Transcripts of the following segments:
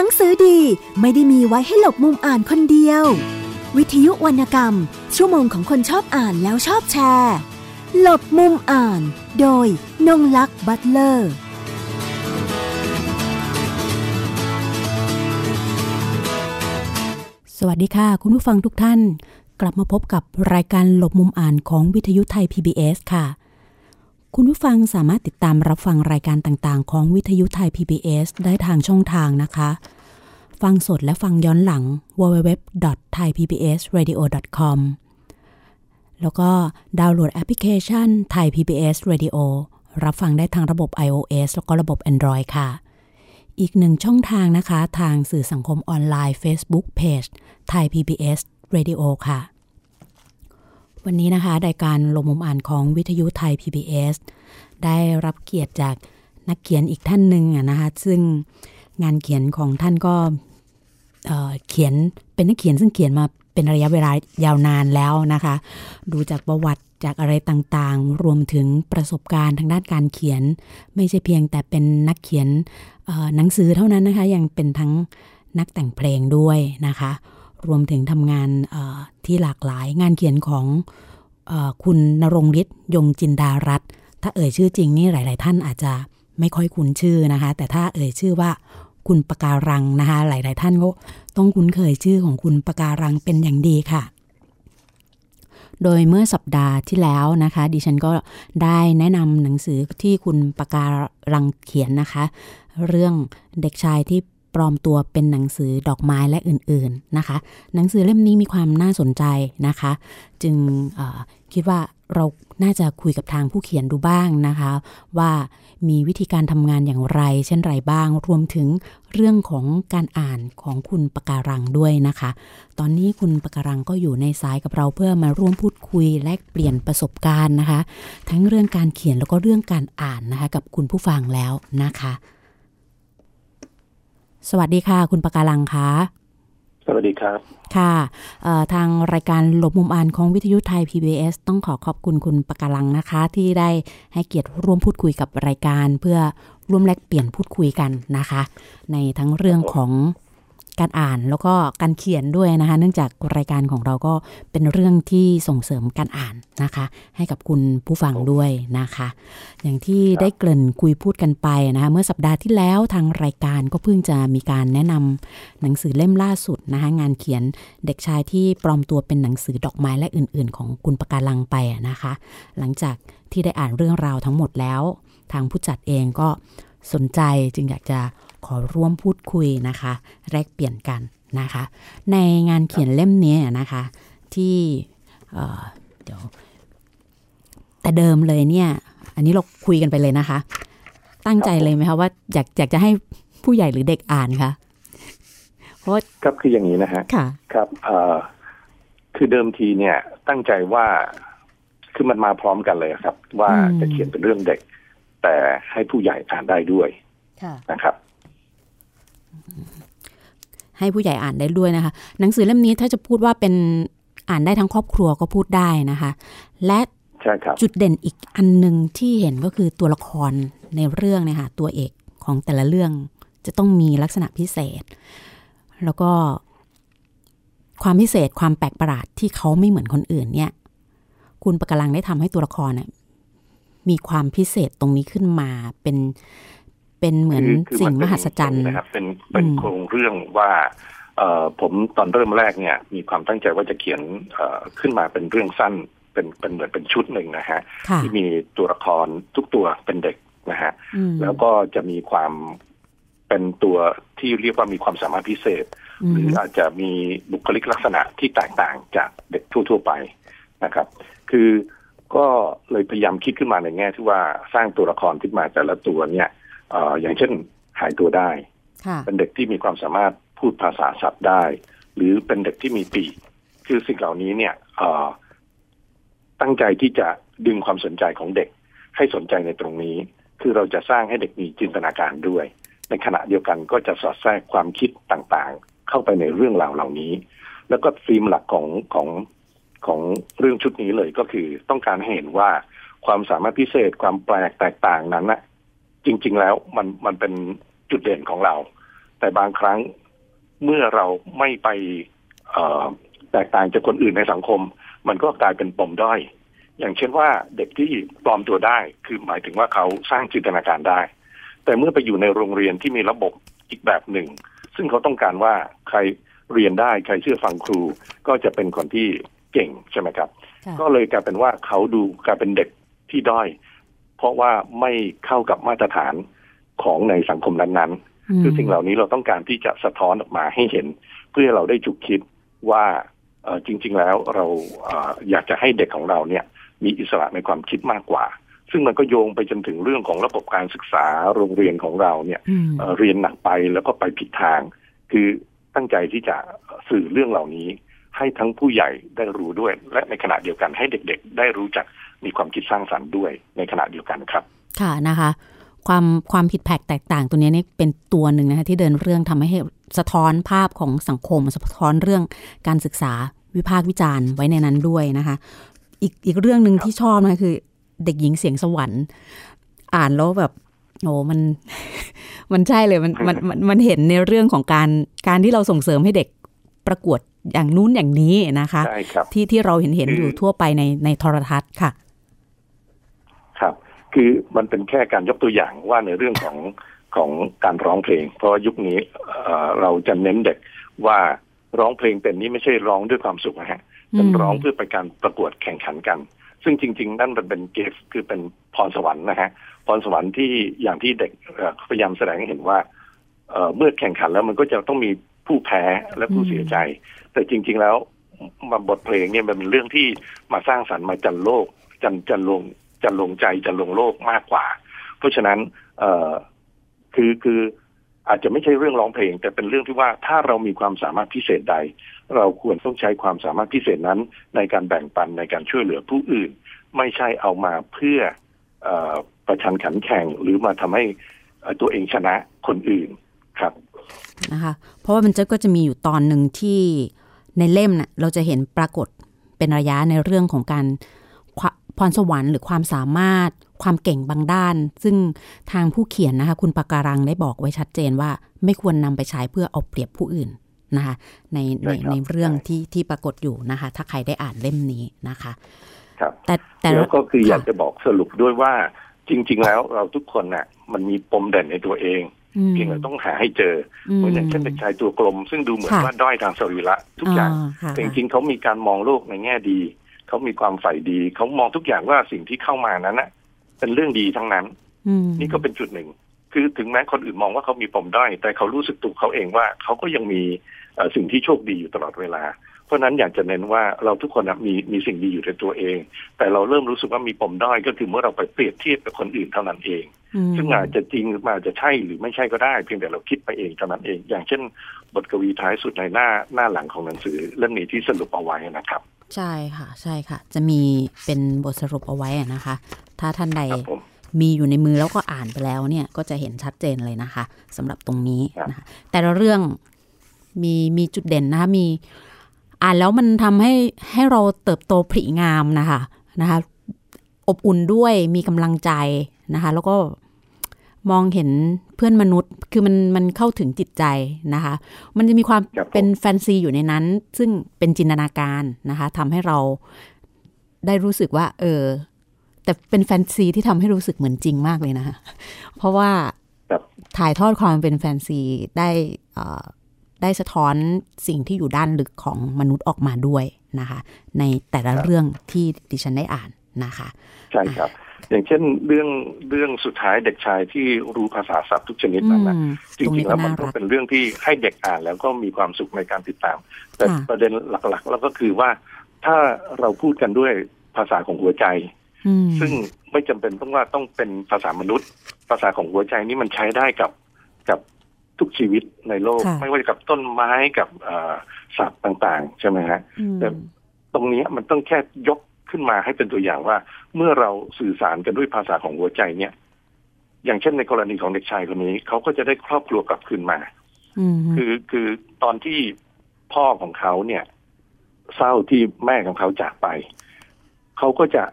นังสือดีไม่ได้มีไว้ให้หลบมุมอ่านคนเดียว วิทยุวรรณกรรม ชั่วโมงของคนชอบอ่านแล้วชอบแชร์ หลบมุมอ่าน โดยนงลักษ์บัตเลอร์สวัสดีค่ะ คุณผู้ฟังทุกท่าน กลับมาพบกับรายการหลบมุมอ่านของวิทยุไทย PBS ค่ะ คุณผู้ฟังสามารถติดตามรับฟังรายการต่างๆ ของวิทยุไทย PBS ได้ทางช่องทางนะคะ ฟังสดและฟังย้อนหลัง www.thaipbsradio.com แล้วก็ดาวน์โหลดแอปพลิเคชัน Thai PBS Radio รับฟังได้ทางระบบ iOS แล้วก็ระบบ Android ค่ะ อีกหนึ่งช่องทางนะคะ ทางสื่อสังคมออนไลน์ Facebook Page Thai PBS Radio ค่ะ วันนี้นะคะรายการลงมุมอ่านของวิทยุไทย PBS ได้รับเกียรติจากนักเขียนอีกท่านหนึ่งนะคะซึ่งงานเขียนของท่านก็เเขียนเป็นนักเขียนซึ่งเขียนมาเป็นระยะเวลายาวนานแล้วนะคะ ดูจากประวัติจากอะไรต่างๆ รวมถึงประสบการณ์ทางด้านการเขียน ไม่ใช่เพียงแต่เป็นนักเขียนหนังสือเท่านั้นนะคะ ยังเป็นทั้งนักแต่งเพลงด้วยนะคะ รวมถึงทำงานที่หลากหลายงานเขียนของอคุณนรงฤทธิ์ยงจินดารัตถ้าเอ่ยชื่อจริงนี่หลาย ๆ ท่านอาจจะไม่ค่อยคุ้นชื่อนะคะ แต่ถ้าเอ่ยชื่อว่าคุณปะการังนะคะ หลาย ๆ ท่านก็ต้องคุ้นเคยชื่อของคุณปะการังเป็นอย่างดีค่ะ โดยเมื่อสัปดาห์ที่แล้วนะคะ ดิฉันก็ได้แนะนำหนังสือที่คุณปะการังเขียนนะคะ เรื่องเด็กชายที่ ปลอมตัวเป็นหนังสือดอกไม้และอื่นๆนะคะ หนังสือเล่มนี้มีความน่าสนใจนะคะ จึงคิดว่าเราน่าจะคุยกับทางผู้เขียนดูบ้างนะคะ ว่ามีวิธีการทำงานอย่างไร เช่นไรบ้าง รวมถึงเรื่องของการอ่านของคุณปะการังด้วยนะคะ ตอนนี้คุณปะการังก็อยู่ในสายกับเราเพื่อมาร่วมพูดคุยแลกเปลี่ยนประสบการณ์นะคะ ทั้งเรื่องการเขียนแล้วก็เรื่องการอ่านนะคะ กับคุณผู้ฟังแล้วนะคะ สวัสดีค่ะ คุณปะการังคะสวัสดีครับ ค่ะทางรายการหลบมุมอ่านของวิทยุไทย PBS ต้องขอขอบคุณคุณปะการังนะคะ ที่ได้ให้เกียรติร่วมพูดคุยกับรายการ เพื่อร่วมแลกเปลี่ยนพูดคุยกันนะคะ ในทั้งเรื่องของ การอ่านแล้วก็การเขียนด้วยนะคะ เนื่องจากรายการของเราก็เป็นเรื่องที่ส่งเสริมการอ่านนะคะ ให้กับคุณผู้ฟังด้วยนะคะ อย่างที่ได้เกริ่นคุยพูดกันไปนะคะเมื่อสัปดาห์ที่แล้วทางรายการก็เพิ่งจะมีการแนะนำหนังสือเล่มล่าสุดนะคะงานเขียนเด็กชายที่ปลอมตัวเป็นหนังสือดอกไม้และอื่น ๆ ของคุณประการังไปนะคะ หลังจากที่ได้อ่านเรื่องราวทั้งหมดแล้ว ทางผู้จัดเองก็สนใจจึงอยากจะ ขอร่วมพูดคุยนะคะ แลกเปลี่ยนกันนะคะ ในงานเขียนเล่มนี้นะคะ ที่เดี๋ยวแต่เดิมเลยเนี่ย อันนี้เราคุยกันไปเลยนะคะ ตั้งใจเลยไหมคะว่าอยากอยากจะให้ผู้ใหญ่หรือเด็กอ่านคะเพราะครับคืออย่างนี้นะฮะค่ะครับเอ่อคือเดิมทีเนี่ย ตั้งใจว่าคือมันมาพร้อมกันเลยครับ ว่าจะเขียนเป็นเรื่องเด็ก แต่ให้ผู้ใหญ่อ่านได้ด้วยนะครับ ให้ผู้ใหญ่อ่านได้ด้วยนะคะ หนังสือเล่มนี้ถ้าจะพูดว่าเป็นอ่านได้ทั้งครอบครัวก็พูดได้นะคะ และจุดเด่นอีกอันหนึ่งที่เห็นก็คือตัวละครในเรื่องเนี่ยค่ะตัวเอกของแต่ละเรื่องจะต้องมีลักษณะพิเศษ แล้วก็ความพิเศษความแปลกประหลาดที่เขาไม่เหมือนคนอื่นเนี่ย คุณประกลังได้ทำให้ตัวละครเนี่ยมีความพิเศษตรงนี้ขึ้นมาเป็น เป็นเหมือนสิ่งมหัศจรรย์นะครับ เป็นเป็นโครงเรื่องว่าเออผมตอนเริ่มแรกเนี่ย มีความตั้งใจว่าจะเขียนเอขึ้นมาเป็นเรื่องสั้นเป็นเป็นเหมือนเป็นชุดหนึ่งนะฮะที่มีตัวละครทุกตัวเป็นเด็กนะฮะแล้วก็จะมีความเป็นตัวที่เรียกว่ามีความสามารถพิเศษ หรืออาจจะมีบุคลิกลักษณะที่แตกต่างจากเด็กทั่ว ๆ ไปนะครับ คือก็เลยพยายามคิดขึ้นมาในแง่ที่ว่าสร้างตัวละครขึ้นมาแต่ละตัวเนี่ย อย่างเช่นหายตัวได้ เป็นเด็กที่มีความสามารถพูดภาษาสัตว์ได้ หรือเป็นเด็กที่มีปีกคือสิ่งเหล่านี้เนี่ยตั้งใจที่จะดึงความสนใจของเด็กให้สนใจในตรงนี้ คือเราจะสร้างให้เด็กมีจินตนาการด้วย ในขณะเดียวกันก็จะสอดแทรกความคิดต่างๆ เข้าไปในเรื่องราวเหล่านี้ แล้วก็ธีมหลักของของของเรื่องชุดนี้เลยก็คือต้องการให้เห็นว่าความสามารถพิเศษความแปลกแตกต่างนั้นนะ จริง ๆ แล้วมันมันเป็นจุดเด่นของเรา แต่บางครั้งเมื่อเราไม่ไปแตกต่างจากคนอื่นในสังคม มันก็กลายเป็นปมด้อย อย่างเช่นว่าเด็กที่ปลอมตัวได้คือหมายถึงว่าเขาสร้างจินตนาการได้ แต่เมื่อไปอยู่ในโรงเรียนที่มีระบบอีกแบบหนึ่ง ซึ่งเขาต้องการว่าใครเรียนได้ใครเชื่อฟังครู ก็จะเป็นคนที่เก่งใช่ไหมครับ ก็เลยกลายเป็นว่าเขาดูกลายเป็นเด็กที่ด้อย เพราะว่าไม่เข้ากับมาตรฐานของในสังคมนั้นๆ คือสิ่งเหล่านี้เราต้องการที่จะสะท้อนออกมาให้เห็น เพื่อเราได้จุกคิดว่าจริง ๆ แล้วเราอยากจะให้เด็กของเราเนี่ย มีอิสระในความคิดมากกว่า ซึ่งมันก็โยงไปจนถึงเรื่องของระบบการศึกษาโรงเรียนของเราเนี่ยเรียนหนักไปแล้วก็ไปผิดทาง คือตั้งใจที่จะสื่อเรื่องเหล่านี้ให้ทั้งผู้ใหญ่ได้รู้ด้วย และในขณะเดียวกันให้เด็กๆ ได้รู้จัก มีความคิดสร้างสรรค์ด้วยในขณะเดียวกันครับ ค่ะนะคะ ความความผิดแผกแตกต่างตัวนี้นี่เป็นตัวหนึ่งนะคะที่เดินเรื่องทำให้สะท้อนภาพของสังคม สะท้อนเรื่องการศึกษาวิพากษ์วิจารณ์ไว้ในนั้นด้วยนะคะ อีกอีกเรื่องหนึ่งที่ชอบนะคือ เด็กหญิงเสียงสวรรค์ อ่านแล้วแบบโอ้มันมันใช่เลยมันมันมันเห็นในเรื่องของการการที่เราส่งเสริมให้เด็กประกวดอย่างนู้นอย่างนี้นะคะใช่ครับที่ที่เราเห็นเห็นอยู่ทั่วไปในในโทรทัศน์ค่ะ ครับคือมันเป็นแค่การยกตัวอย่างว่าในเรื่องของของการร้องเพลง เพราะยุคนี้เราจะเน้นเด็กว่าร้องเพลงเป็นนี้ไม่ใช่ร้องด้วยความสุขนะฮะเป็นร้องเพื่อไปการประกวดแข่งขันกัน ซึ่งจริง ๆ นั่นมันเป็นเกฟคือเป็นพรสวรรค์นะฮะพรสวรรค์ที่อย่างที่เด็กพยายามแสดงให้เห็นว่าเมื่อแข่งขันแล้วมันก็จะต้องมีผู้แพ้และผู้เสียใจ แต่จริง ๆ แล้วมาบทเพลงเนี่ยมันเป็นเรื่องที่มาสร้างสรรค์มาจันโลก จันจันลง จันลงใจจันลงโลกมากกว่า เพราะฉะนั้นเอคือคืออาจจะไม่ใช่เรื่องร้องเพลง แต่เป็นเรื่องที่ว่าถ้าเรามีความสามารถพิเศษใด เราควรต้องใช้ความสามารถพิเศษนั้น ในการแบ่งปันในการช่วยเหลือผู้อื่น ไม่ใช่เอามาเพื่ออประชันขันแข่งหรือมาทำให้ตัวเองชนะคนอื่นครับนะคะเพราะว่ามันจะก็จะมีอยู่ตอนหนึ่งที่ในเล่มนะ่ะเราจะเห็นปรากฏเป็นระยะในเรื่องของการ พรสวรรค์หรือความสามารถความเก่งบางด้าน ซึ่งทางผู้เขียนนะคะ คุณปาการังได้บอกไว้ชัดเจนว่า ไม่ควรนำไปใช้เพื่อเอาเปรียบผู้อื่นนะคะในในในเรื่องที่ที่ปรากฏอยู่นะคะ ถ้าใครได้อ่านเล่มนี้นะคะ ครับแต่แต่แล้วก็คืออยากจะบอกสรุปด้วยว่า จริง ๆ แล้วเราทุกคนน่ะ มันมีปมเด่นในตัวเองเพียงแต่ต้องหาให้เจอเหมือนอย่างเช่นเด็กชายตัวกลม ซึ่งดูเหมือนว่าด้อยทางสรีระทุกอย่างแต่จริงๆเขามีการมองโลกในแง่ดี เขามีความใฝ่ดี เขามองทุกอย่างว่าสิ่งที่เข้ามานั้นนะเป็นเรื่องดีทั้งนั้นนี่ก็เป็นจุดหนึ่ง คือถึงแม้คนอื่นมองว่าเขามีปมด้อยแต่เขารู้สึกตัวเขาเองว่าเขาก็ยังมีสิ่งที่โชคดีอยู่ตลอดเวลา เพราะนั้นอยากจะเน้นว่าเราทุกคนมีมีสิ่งดีอยู่ในตัวเอง แต่เราเริ่มรู้สึกว่ามีปมด้อยก็คือเมื่อเราไปเปรียบเทียบกับคนอื่นเท่านั้นเอง ซึ่งอาจจะจริงอาจจะใช่หรือไม่ใช่ก็ได้ เพียงแต่เราคิดไปเองเท่านั้นเอง อย่างเช่น บทกวีท้ายสุดในหน้าหน้าหลังของหนังสือเล่มนี้ที่สรุปเอาไว้นะครับ ใช่ค่ะ ใช่ค่ะ จะมีเป็นบทสรุปเอาไว้นะคะ ถ้าท่านใดมีอยู่ในมือแล้วก็อ่านไปแล้วเนี่ย ก็จะเห็นชัดเจนเลยนะคะสำหรับตรงนี้นะคะแต่ละเรื่องมีมีจุดเด่นนะคะมีอ่านแล้วมันทำให้ให้เราเติบโตผริงามนะคะนะคะ อบอุ่นด้วยมีกำลังใจนะคะ แล้วก็ มองเห็นเพื่อนมนุษย์ คือมันมันเข้าถึงจิตใจนะคะ มันจะมีความเป็นแฟนซีอยู่ในนั้น ซึ่งเป็นจินตนาการนะคะทำให้เราได้รู้สึกว่า เออ แต่เป็นแฟนซีที่ทำให้รู้สึกเหมือนจริงมากเลยนะคะเพราะว่าถ่ายทอดความเป็นแฟนซีได้ได้สะท้อนสิ่งที่อยู่ด้านลึกของมนุษย์ออกมาด้วยนะคะ ในแต่ละเรื่องที่ดิฉันได้อ่านนะคะ ใช่ครับ อย่างเช่นเรื่องเรื่องสุดท้ายเด็กชายที่รู้ภาษาศัพท์ทุกชนิดนั่นนะจริงๆแล้วมันก็เป็นเรื่องที่ให้เด็กอ่านแล้วก็มีความสุขในการติดตาม แต่ประเด็นหลักๆ แล้วก็คือว่าถ้าเราพูดกันด้วยภาษาของหัวใจ ซึ่งไม่จำเป็นต้องว่าต้องเป็นภาษามนุษย์ ภาษาของหัวใจนี่มันใช้ได้กับกับทุกชีวิตในโลก ไม่ว่ากับต้นไม้กับสัตว์ต่าง ๆ ใช่ไหมฮะแต่ตรงนี้มันต้องแค่ยก ขึ้นมาให้เป็นตัวอย่างว่า เมื่อเราสื่อสารกันด้วยภาษาของหัวใจเนี่ย อย่างเช่นในกรณีของเด็กชายคนนี้เขาก็จะได้ครอบครัวกลับคืนมาคือคือตอนที่พ่อของเขาเนี่ย เศร้าที่แม่ของเขาจากไป เขาก็จะ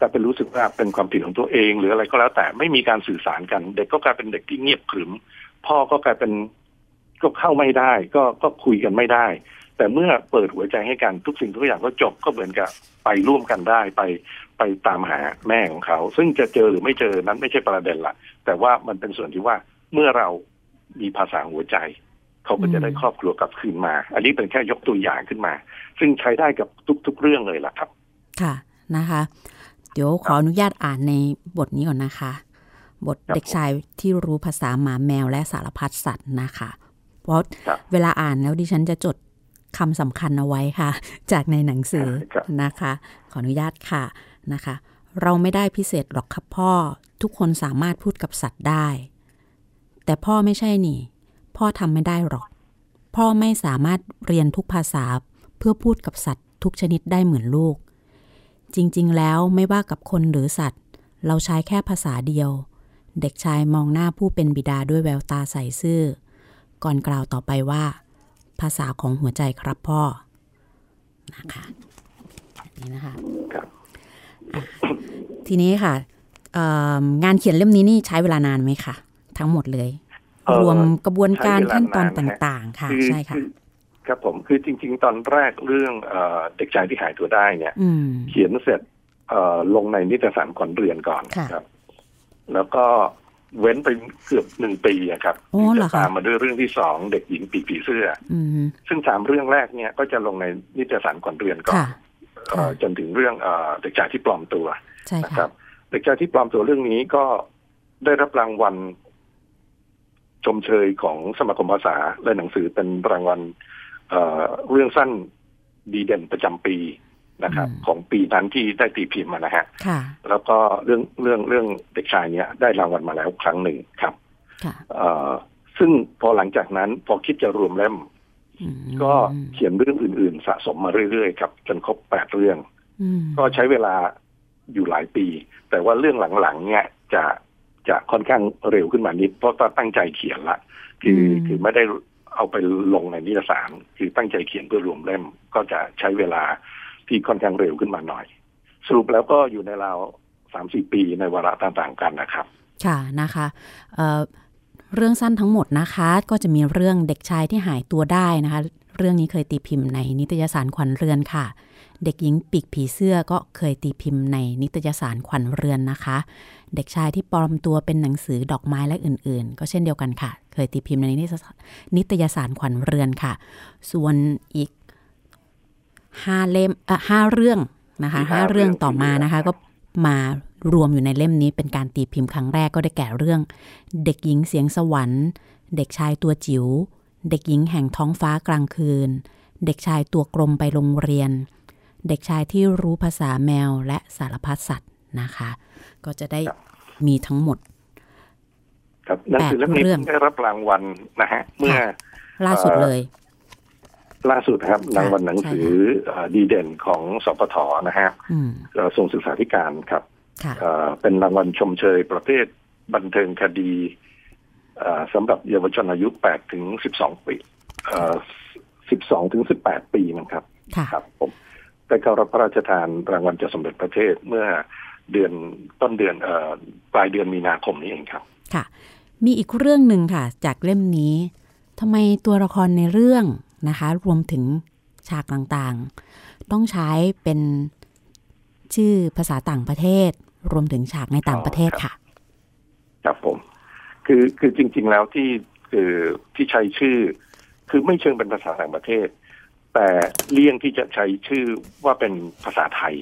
จะเป็นรู้สึกว่าเป็นความผิดของตัวเอง หรืออะไรก็แล้วแต่ไม่มีการสื่อสารกัน เด็กก็กลายเป็นเด็กที่เงียบขรึม พ่อก็กลายเป็นก็เข้าไม่ได้ ก็ก็คุยกันไม่ได้ แต่เมื่อเปิดหัวใจให้กันทุกสิ่งทุกอย่างก็จบก็เหมือนกับไปร่วมกันได้ไปไปตามหาแม่ของเขา ซึ่งจะเจอหรือไม่เจอนั้นไม่ใช่ประเด็นละแต่ว่ามันเป็นส่วนที่ว่าเมื่อเรามีภาษาหัวใจ เขาก็จะได้ครอบครัวกลับคืนมา อันนี้เป็นแค่ยกตัวอย่างขึ้นมา ซึ่งใช้ได้กับทุก ๆ เรื่องเลยล่ะครับ ค่ะนะคะ เดี๋ยวขออนุญาตอ่านในบทนี้ก่อนนะคะ บทเด็กชายที่รู้ภาษาหมาแมวและสารพัดสัตว์นะคะ เพราะเวลาอ่านแล้วดิฉันจะจด คำสำคัญเอาไว้ค่ะ จากในหนังสือนะคะ ขออนุญาตค่ะนะคะ เราไม่ได้พิเศษหรอกครับพ่อ ทุกคนสามารถพูดกับสัตว์ได้ แต่พ่อไม่ใช่นี่ พ่อทำไม่ได้หรอก พ่อไม่สามารถเรียนทุกภาษา เพื่อพูดกับสัตว์ทุกชนิดได้เหมือนลูก จริง ๆ แล้วไม่ว่ากับคนหรือสัตว์ เราใช้แค่ภาษาเดียว เด็กชายมองหน้าผู้เป็นบิดาด้วยแววตาใสซื่อ ก่อนกล่าวต่อไปว่า ภาษาของหัวใจครับพ่อ นะคะนี่นะคะทีนี้ค่ะงานเขียนเล่มนี้นี่ใช้เวลานานไหมคะทั้งหมดเลย รวมกระบวนการขั้นตอนต่าง ๆ ค่ะ ใช่ค่ะครับผมคือจริง ๆ ตอนแรกเรื่องเด็กชายที่หายตัวได้เนี่ยเขียนเสร็จลงในนิตยสารขวัญเรือนก่อนครับ แล้วก็ เว้นไปเกือบหนึ่งปีครับจะตามมาด้วยเรื่องที่สองเด็กหญิงปีผีเสื้อซึ่งสามเรื่องแรกเนี่ยก็จะลงในนิตยสารขวัญเรือนก่อนจนถึงเรื่องเด็กชายที่ปลอมตัวนะครับ เด็กชายที่ปลอมตัวเรื่องนี้ก็ได้รับรางวัล ชมเชยของสมาคมภาษาและหนังสือเป็นรางวัลเรื่องสั้นดีเด่นประจำปี นะครับของปีนั้นที่ได้ตีพิมพ์มานะฮะแล้วก็เรื่องเรื่องเรื่องเด็กชายเนี้ยได้รางวัลมาแล้วครั้งหนึ่งครับซึ่งพอหลังจากนั้นพอคิดจะรวมเล่ม ก็เขียนเรื่องอื่น ๆ สะสมมาเรื่อยๆครับจนครบแปดเรื่อง ก็ใช้เวลาอยู่หลายปี แต่ว่าเรื่องหลังๆ เนี่ยจะจะค่อนข้างเร็วขึ้นมานิด เพราะตั้งใจเขียนละ คือคือไม่ได้เอาไปลงในนิตยสาร คือตั้งใจเขียนเพื่อรวมเล่ม ก็จะใช้เวลา ที่ค่อนข้างเร็วขึ้นมาหน่อย สรุปแล้วก็อยู่ในราวสามสี่ปีในวาระต่างๆกันนะครับ ค่ะนะคะเเรื่องสั้นทั้งหมดนะคะ ก็จะมีเรื่องเด็กชายที่หายตัวได้นะคะ เรื่องนี้เคยตีพิมพ์ในนิตยสารขวัญเรือนค่ะ เด็กหญิงปีกผีเสื้อก็เคยตีพิมพ์ในนิตยสารขวัญเรือนนะคะ เด็กชายที่ปลอมตัวเป็นหนังสือดอกไม้และอื่น ๆ ก็เช่นเดียวกันค่ะ เคยตีพิมพ์ในนิตยสารขวัญเรือนค่ะ ส่วนอีก ห้าเล่มอะห้าเรื่องนะคะห้าเรื่องต่อมานะคะ ก็มารวมอยู่ในเล่มนี้เป็นการตีพิมพ์ครั้งแรกก็ได้แก่เรื่อง เด็กหญิงเสียงสวรรค์ เด็กชายตัวจิ๋ว เด็กหญิงแห่งท้องฟ้ากลางคืน เด็กชายตัวกลมไปโรงเรียน เด็กชายที่รู้ภาษาแมวและสารพัดสัตว์นะคะ ก็จะได้มีทั้งหมดครับนั่นคือเรื่องนี้ได้รับรางวัลนะฮะเมื่อล่าสุดเลย ล่าสุดครับรางวัลหนังสือดีเด่นของสปทนะฮะกระทรวงศึกษาธิการครับเป็นรางวัลชมเชยประเภทบันเทิงคดีสำหรับเยาวชนอายุ 8 ถึง 12 ปี 12 ถึง 18 ปีนะครับ ครับผมได้เข้ารับพระราชทานรางวัลจะสมเด็จประเทศเมื่อเดือนต้นเดือนปลายเดือนมีนาคมนี้เองครับ ค่ะ มีอีกเรื่องหนึ่งค่ะ จากเล่มนี้ทำไมตัวละครในเรื่อง นะคะ รวมถึงฉากต่างๆ ต้องใช้เป็นชื่อภาษาต่างประเทศ รวมถึงฉากในต่างประเทศค่ะ ครับผม คือคือจริง ๆ แล้วที่คือที่ใช้ชื่อ คือไม่เชิงเป็นภาษาต่างประเทศ แต่เลี่ยงที่จะใช้ชื่อว่าเป็นภาษาไทย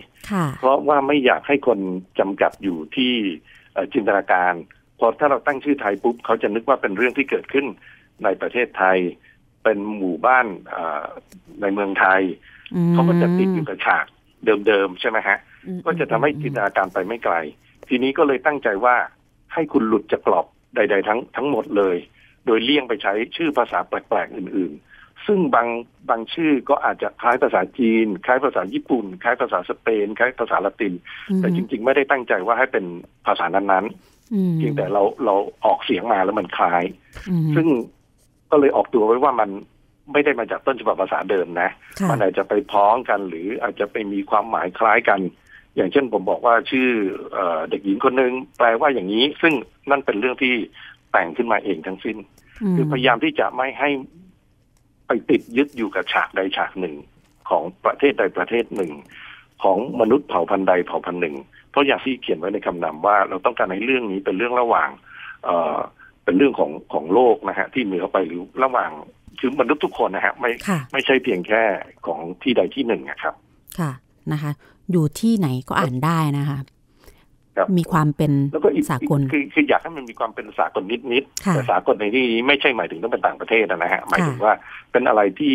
เพราะว่าไม่อยากให้คนจำกัดอยู่ที่จินตนาการพอถ้าเราตั้งชื่อไทยปุ๊บเขาจะนึกว่าเป็นเรื่องที่เกิดขึ้นในประเทศไทย เป็นหมู่บ้านในเมืองไทย เขาก็จะติดอยู่กับฉากเดิมๆ ใช่ไหมฮะ ก็จะทำให้จินตนาการไปไม่ไกล ทีนี้ก็เลยตั้งใจว่าให้คุณหลุดจากกรอบใด ๆ ทั้งทั้งหมดเลย โดยเลี่ยงไปใช้ชื่อภาษาแปลกๆ อื่นๆ ซึ่งบางบางชื่อก็อาจจะคล้ายภาษาจีน คล้ายภาษาญี่ปุ่น คล้ายภาษาสเปน คล้ายภาษาละติน แต่จริง ๆ ไม่ได้ตั้งใจว่าให้เป็นภาษานั้นๆเพียงแต่เราเราออกเสียงมาแล้วมันคล้าย ซึ่ง ก็เลยออกตัวไว้ว่ามันไม่ได้มาจากต้นฉบับภาษาเดิมนะ มันอาจจะไปพ้องกัน หรืออาจจะไปมีความหมายคล้ายกัน อย่างเช่นผมบอกว่าชื่อเด็กหญิงคนหนึ่งแปลว่าอย่างนี้ ซึ่งนั่นเป็นเรื่องที่แต่งขึ้นมาเองทั้งสิ้น คือพยายามที่จะไม่ให้ไปติดยึดอยู่กับฉากใดฉากหนึ่ง ของประเทศใดประเทศหนึ่ง ของมนุษย์เผ่าพันธุ์ใดเผ่าพันธุ์หนึ่ง เพราะอย่างที่เขียนไว้ในคำนำว่า เราต้องการให้เรื่องนี้เป็นเรื่องระหว่าง เอ่อเป็นเรื่องของของโลกนะฮะที่มีเข้าไปหรือระหว่างคือมนุษย์ทุกคนนะฮะไม่ไม่ใช่เพียงแค่ของที่ใดที่หนึ่งนะครับค่ะนะคะ อยู่ที่ไหนก็อ่านได้นะคะมีความเป็นแล้วก็สากลคือคืออยากให้มันมีความเป็นสากลนิดนิดแต่สากลในที่นี้ไม่ใช่หมายถึงต้องเป็นต่างประเทศนะฮะหมายถึงว่าเป็นอะไรที่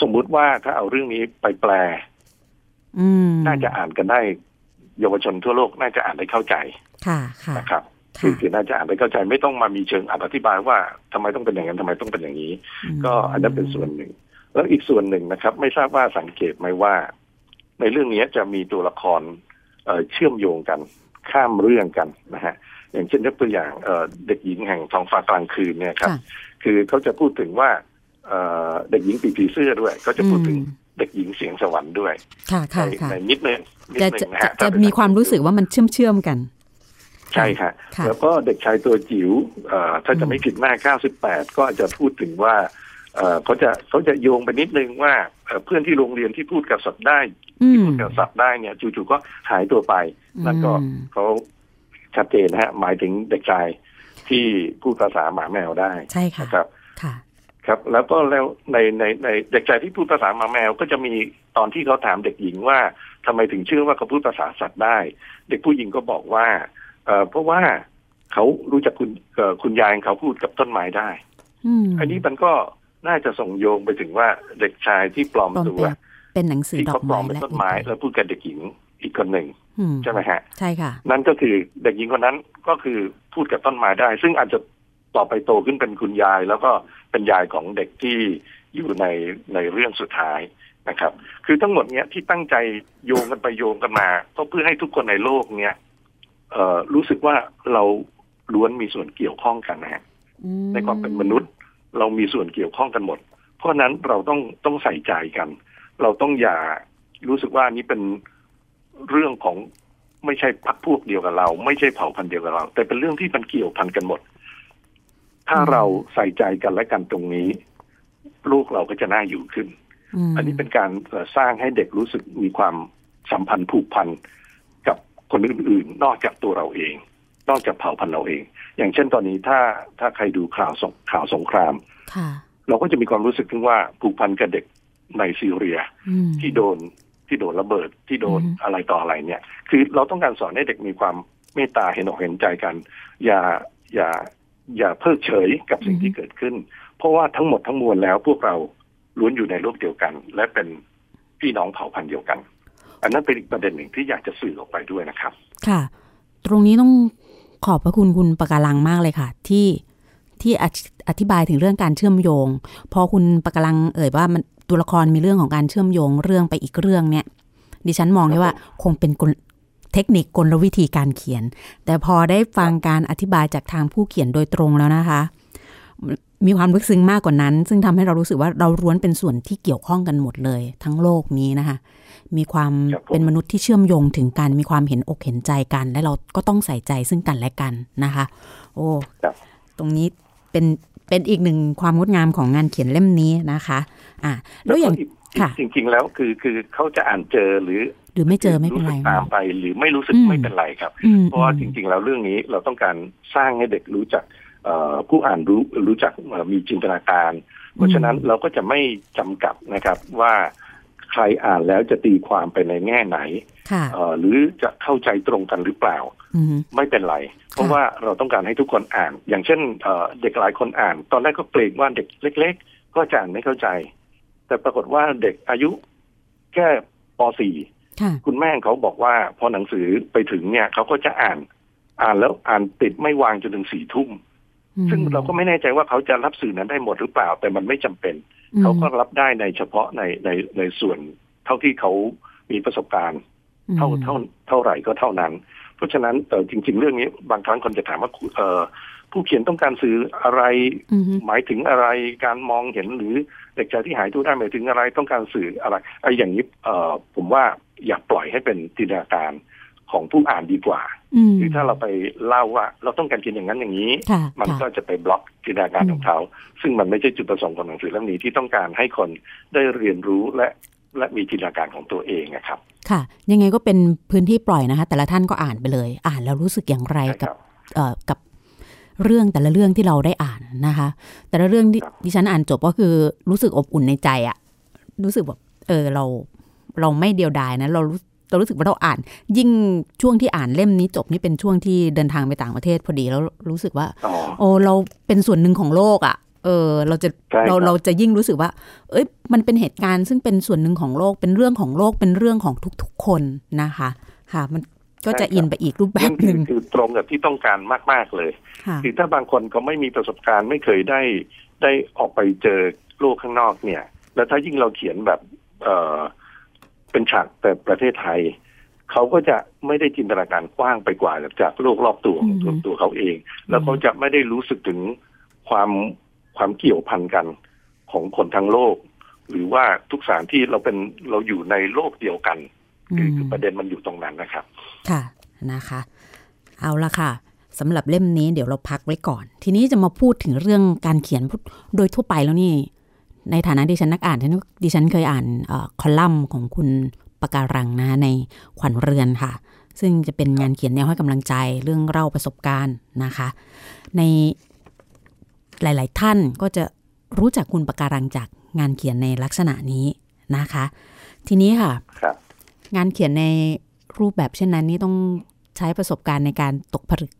สมมุติว่าถ้าเอาเรื่องนี้ไปแปลน่าจะอ่านกันได้ เยาวชนทั่วโลกน่าจะอ่านได้เข้าใจ ค่ะค่ะนะครับ คือคือน่าจะอ่านได้เข้าใจไม่ต้องมามีเชิงอธิบายว่าทำไมต้องเป็นอย่างนั้นทำไมต้องเป็นอย่างนี้ ก็อันนั้นเป็นส่วนหนึ่ง แล้วอีกส่วนหนึ่งนะครับ ไม่ทราบว่าสังเกตไหมว่า ในเรื่องนี้จะมีตัวละครเชื่อมโยงกันข้ามเรื่องกันนะฮะอย่างเช่นยกตัวอย่างเด็กหญิงแห่งท้องฟ้ากลางคืนเนี่ยครับ คือเขาจะพูดถึงว่าเด็กหญิงปีผีเสื้อด้วย ก็จะพูดถึงเด็กหญิงเสียงสวรรค์ด้วย ค่ะค่ะในนิดนึงจะจะจะมีความรู้สึกว่ามันเชื่อมเชื่อมกัน ใช่ค่ะ แล้วก็เด็กชายตัวจิ๋วถ้าจะไม่ผิดหน้า98 ก็จะพูดถึงว่าเขาจะเขาจะโยงไปนิดนึงว่าเพื่อนที่โรงเรียนที่พูดกับสัตว์ได้ที่พูดกับสัตว์ได้เนี่ยจู่ๆก็หายตัวไปนั่นก็เขาชัดเจนนะฮะหมายถึงเด็กชายที่พูดภาษาหมาแมวได้ใช่ค่ะครับค่ะ ครับ แล้วก็แล้วในในในเด็กชายที่พูดภาษาหมาแมวก็จะมีตอนที่เขาถามเด็กหญิงว่าทำไมถึงเชื่อว่าเขาพูดภาษาสัตว์ได้ เด็กผู้หญิงก็บอกว่า เออเพราะว่าเขารู้จักคุณคุณยายเขาพูดกับต้นไม้ได้อันนี้มันก็น่าจะส่งโยงไปถึงว่าเด็กชายที่ปลอมตัวเป็นหนังสือดอกไม้และต้นไม้แล้วพูดกับเด็กหญิงอีกคนหนึ่งใช่ไหมฮะใช่ค่ะ นั่นก็คือเด็กหญิงคนนั้นก็คือพูดกับต้นไม้ได้ ซึ่งอาจจะต่อไปโตขึ้นเป็นคุณยาย แล้วก็เป็นยายของเด็กที่อยู่ในในเรื่องสุดท้ายนะครับ คือทั้งหมดเนี้ยที่ตั้งใจโยงกันไปโยงกันมา ก็เพื่อให้ทุกคนในโลกเนี้ยเอ่อ รู้สึกว่าเราล้วนมีส่วนเกี่ยวข้องกันนะฮะในความเป็นมนุษย์ เรามีส่วนเกี่ยวข้องกันหมด เพราะนั้นเราต้องต้องใส่ใจกัน เราต้องอย่ารู้สึกว่านี้เป็นเรื่องของไม่ใช่พักพวกเดียวกับเรา ไม่ใช่เผ่าพันธุ์เดียวกับเรา แต่เป็นเรื่องที่มันเกี่ยวพันกันหมด ถ้าเราใส่ใจกันและกันตรงนี้ ลูกเราก็จะน่าอยู่ขึ้น อันนี้เป็นการสร้างให้เด็กรู้สึกมีความสัมพันธ์ผูกพันกับ คนอื่นๆ นอกจากตัวเราเอง นอกจากเผ่าพันธุ์เราเอง อย่างเช่นตอนนี้ถ้าถ้าใครดูข่าวสงข่าวสงครามเราก็จะมีความรู้สึกถึงว่าผูกพันกับเด็กในซีเรียที่โดนที่โดนระเบิดที่โดนอะไรต่ออะไรเนี่ย คือเราต้องการสอนให้เด็กมีความเมตตาเห็นอกเห็นใจกัน อย่าอย่าอย่าเพิกเฉยกับสิ่งที่เกิดขึ้น เพราะว่าทั้งหมดทั้งมวลแล้วพวกเราล้วนอยู่ในโลกเดียวกัน และเป็นพี่น้องเผ่าพันธุ์เดียวกัน อันนั้นเป็นอีกประเด็นหนึ่งที่อยากจะสื่อออกไปด้วยนะครับ ค่ะ ตรงนี้ต้องขอบพระคุณคุณประการังมากเลยค่ะ ที่ที่อธิบายถึงเรื่องการเชื่อมโยง พอคุณประการังเอ่ยว่ามันตัวละครมีเรื่องของการเชื่อมโยงเรื่องไปอีกเรื่องเนี่ย ดิฉันมองได้ว่าคงเป็นเทคนิคกลวิธีการเขียน แต่พอได้ฟังการอธิบายจากทางผู้เขียนโดยตรงแล้วนะคะ มีความลึกซึ้งมากกว่านั้น ซึ่งทำให้เรารู้สึกว่าเราร้วนเป็นส่วนที่เกี่ยวข้องกันหมดเลย ทั้งโลกนี้นะคะ มีความเป็นมนุษย์ที่เชื่อมโยงถึงกัน มีความเห็นอกเห็นใจกัน และเราก็ต้องใส่ใจซึ่งกันและกันนะคะ โอ้ตรงนี้เป็นเป็นอีกหนึ่งความงดงามของงานเขียนเล่มนี้นะคะ อ่าแล้วอย่างค่ะจริง ๆ แล้วคือคือเขาจะอ่านเจอหรือ หรือไม่เจอไม่เป็นไรตามไป หรือไม่รู้สึกไม่เป็นไรครับ เพราะว่าจริง ๆ แล้วเรื่องนี้เราต้องการสร้างให้เด็กรู้จักผู้อ่านรู้รู้จักมีจินตนาการ เพราะฉะนั้นเราก็จะไม่จำกัดนะครับว่า ใครอ่านแล้วจะตีความไปในแง่ไหนหรือจะเข้าใจตรงกันหรือเปล่า ไม่เป็นไร เพราะว่าเราต้องการให้ทุกคนอ่าน อย่างเช่นเด็กหลายคนอ่าน ตอนแรกก็เกรงว่าเด็กเล็ก ๆ ก็จะอ่านไม่เข้าใจ แต่ปรากฏว่าเด็กอายุแค่ป .4 คุณแม่เขาบอกว่าพอหนังสือไปถึงเนี่ยเขาก็จะอ่าน อ่านแล้วอ่านติดไม่วางจนถึงสี่ทุ่มซึ่งเราก็ไม่แน่ใจว่าเขาจะรับสื่อนั้นได้หมดหรือเปล่า แต่มันไม่จำเป็น เขาก็รับได้ในเฉพาะในในในส่วนเท่าที่เขามีประสบการณ์ เท่าเท่าเท่าไหร่ก็เท่านั้น เพราะฉะนั้นเออจริง ๆ เรื่องนี้บางครั้งคนจะถามว่าเออผู้เขียนต้องการสื่ออะไร หมายถึงอะไรการมองเห็นหรือเด็กชายที่หายตัวได้หมายถึงอะไรต้องการสื่ออะไรไอ้อย่างนี้เออผมว่าอย่าปล่อยให้เป็นจินตนาการ ของผู้อ่านดีกว่าคือถ้าเราไปเล่าว่า เราต้องการเขียนอย่างนั้นอย่างนี้ มันก็จะไปบล็อกจินตนาการของเขา ซึ่งมันไม่ใช่จุดประสงค์ของหนังสือเล่มนี้ที่ต้องการให้คนได้เรียนรู้และและมีจินตนาการของตัวเองนะครับ ค่ะ ยังไงก็เป็นพื้นที่ปล่อยนะคะ แต่ละท่านก็อ่านไปเลย อ่านแล้วรู้สึกอย่างไรกับเอ่อกับเรื่องแต่ละเรื่องที่เราได้อ่านนะคะ แต่ละเรื่องที่ดิฉันอ่านจบก็คือรู้สึกอบอุ่นในใจอะรู้สึกแบบเออเราเราไม่เดียวดายนะเรารู้ เรารู้สึกว่าเราอ่าน ยิ่งช่วงที่อ่านเล่มนี้จบนี่เป็นช่วงที่เดินทางไปต่างประเทศพอดีแล้วรู้สึกว่า โอ้เราเป็นส่วนหนึ่งของโลกอะ่ะเออเราจะเราเราจะยิ่งรู้สึกว่า เอ้ยมันเป็นเหตุการณ์ซึ่งเป็นส่วนหนึ่งของโลกเป็นเรื่องของโลกเป็นเรื่องของทุกๆคนนะคะ ค่ะ มันก็จะอินไปอีกรูปแบบหนึ่งคือตรงกับที่ต้องการมาก ๆเลยคือถ้าบางคนเขาไม่มีประสบการณ์ไม่เคยได้ได้ออกไปเจอโลกข้างนอกเนี่ย แล้วถ้ายิ่งเราเขียนแบบ เออ เป็นฉากแต่ประเทศไทย เขาก็จะไม่ได้จินตนาการกว้างไปกว่าจากโลกรอบตัวของตัวเขาเอง แล้วเขาจะไม่ได้รู้สึกถึงความความเกี่ยวพันกันของคนทั้งโลก หรือว่าทุกสถานที่เราเป็นเราอยู่ในโลกเดียวกันคือประเด็นมันอยู่ตรงนั้นนะครับ ค่ะนะคะ เอาละค่ะสำหรับเล่มนี้เดี๋ยวเราพักไว้ก่อน ทีนี้จะมาพูดถึงเรื่องการเขียนโดยทั่วไปแล้วนี่ ในฐานะดิฉันนักอ่านดิฉันเคยอ่านคอลัมน์ของคุณปะการังนะในขวัญเรือนค่ะ ซึ่งจะเป็นงานเขียนแนวให้กำลังใจเรื่องเล่าประสบการณ์นะคะ ในหลาย ๆ ท่านก็จะรู้จักคุณปะการังจากงานเขียนในลักษณะนี้นะคะ ทีนี้ค่ะงานเขียนในรูปแบบเช่นนั้นนี่ต้องใช้ประสบการณ์ในการตกผลึก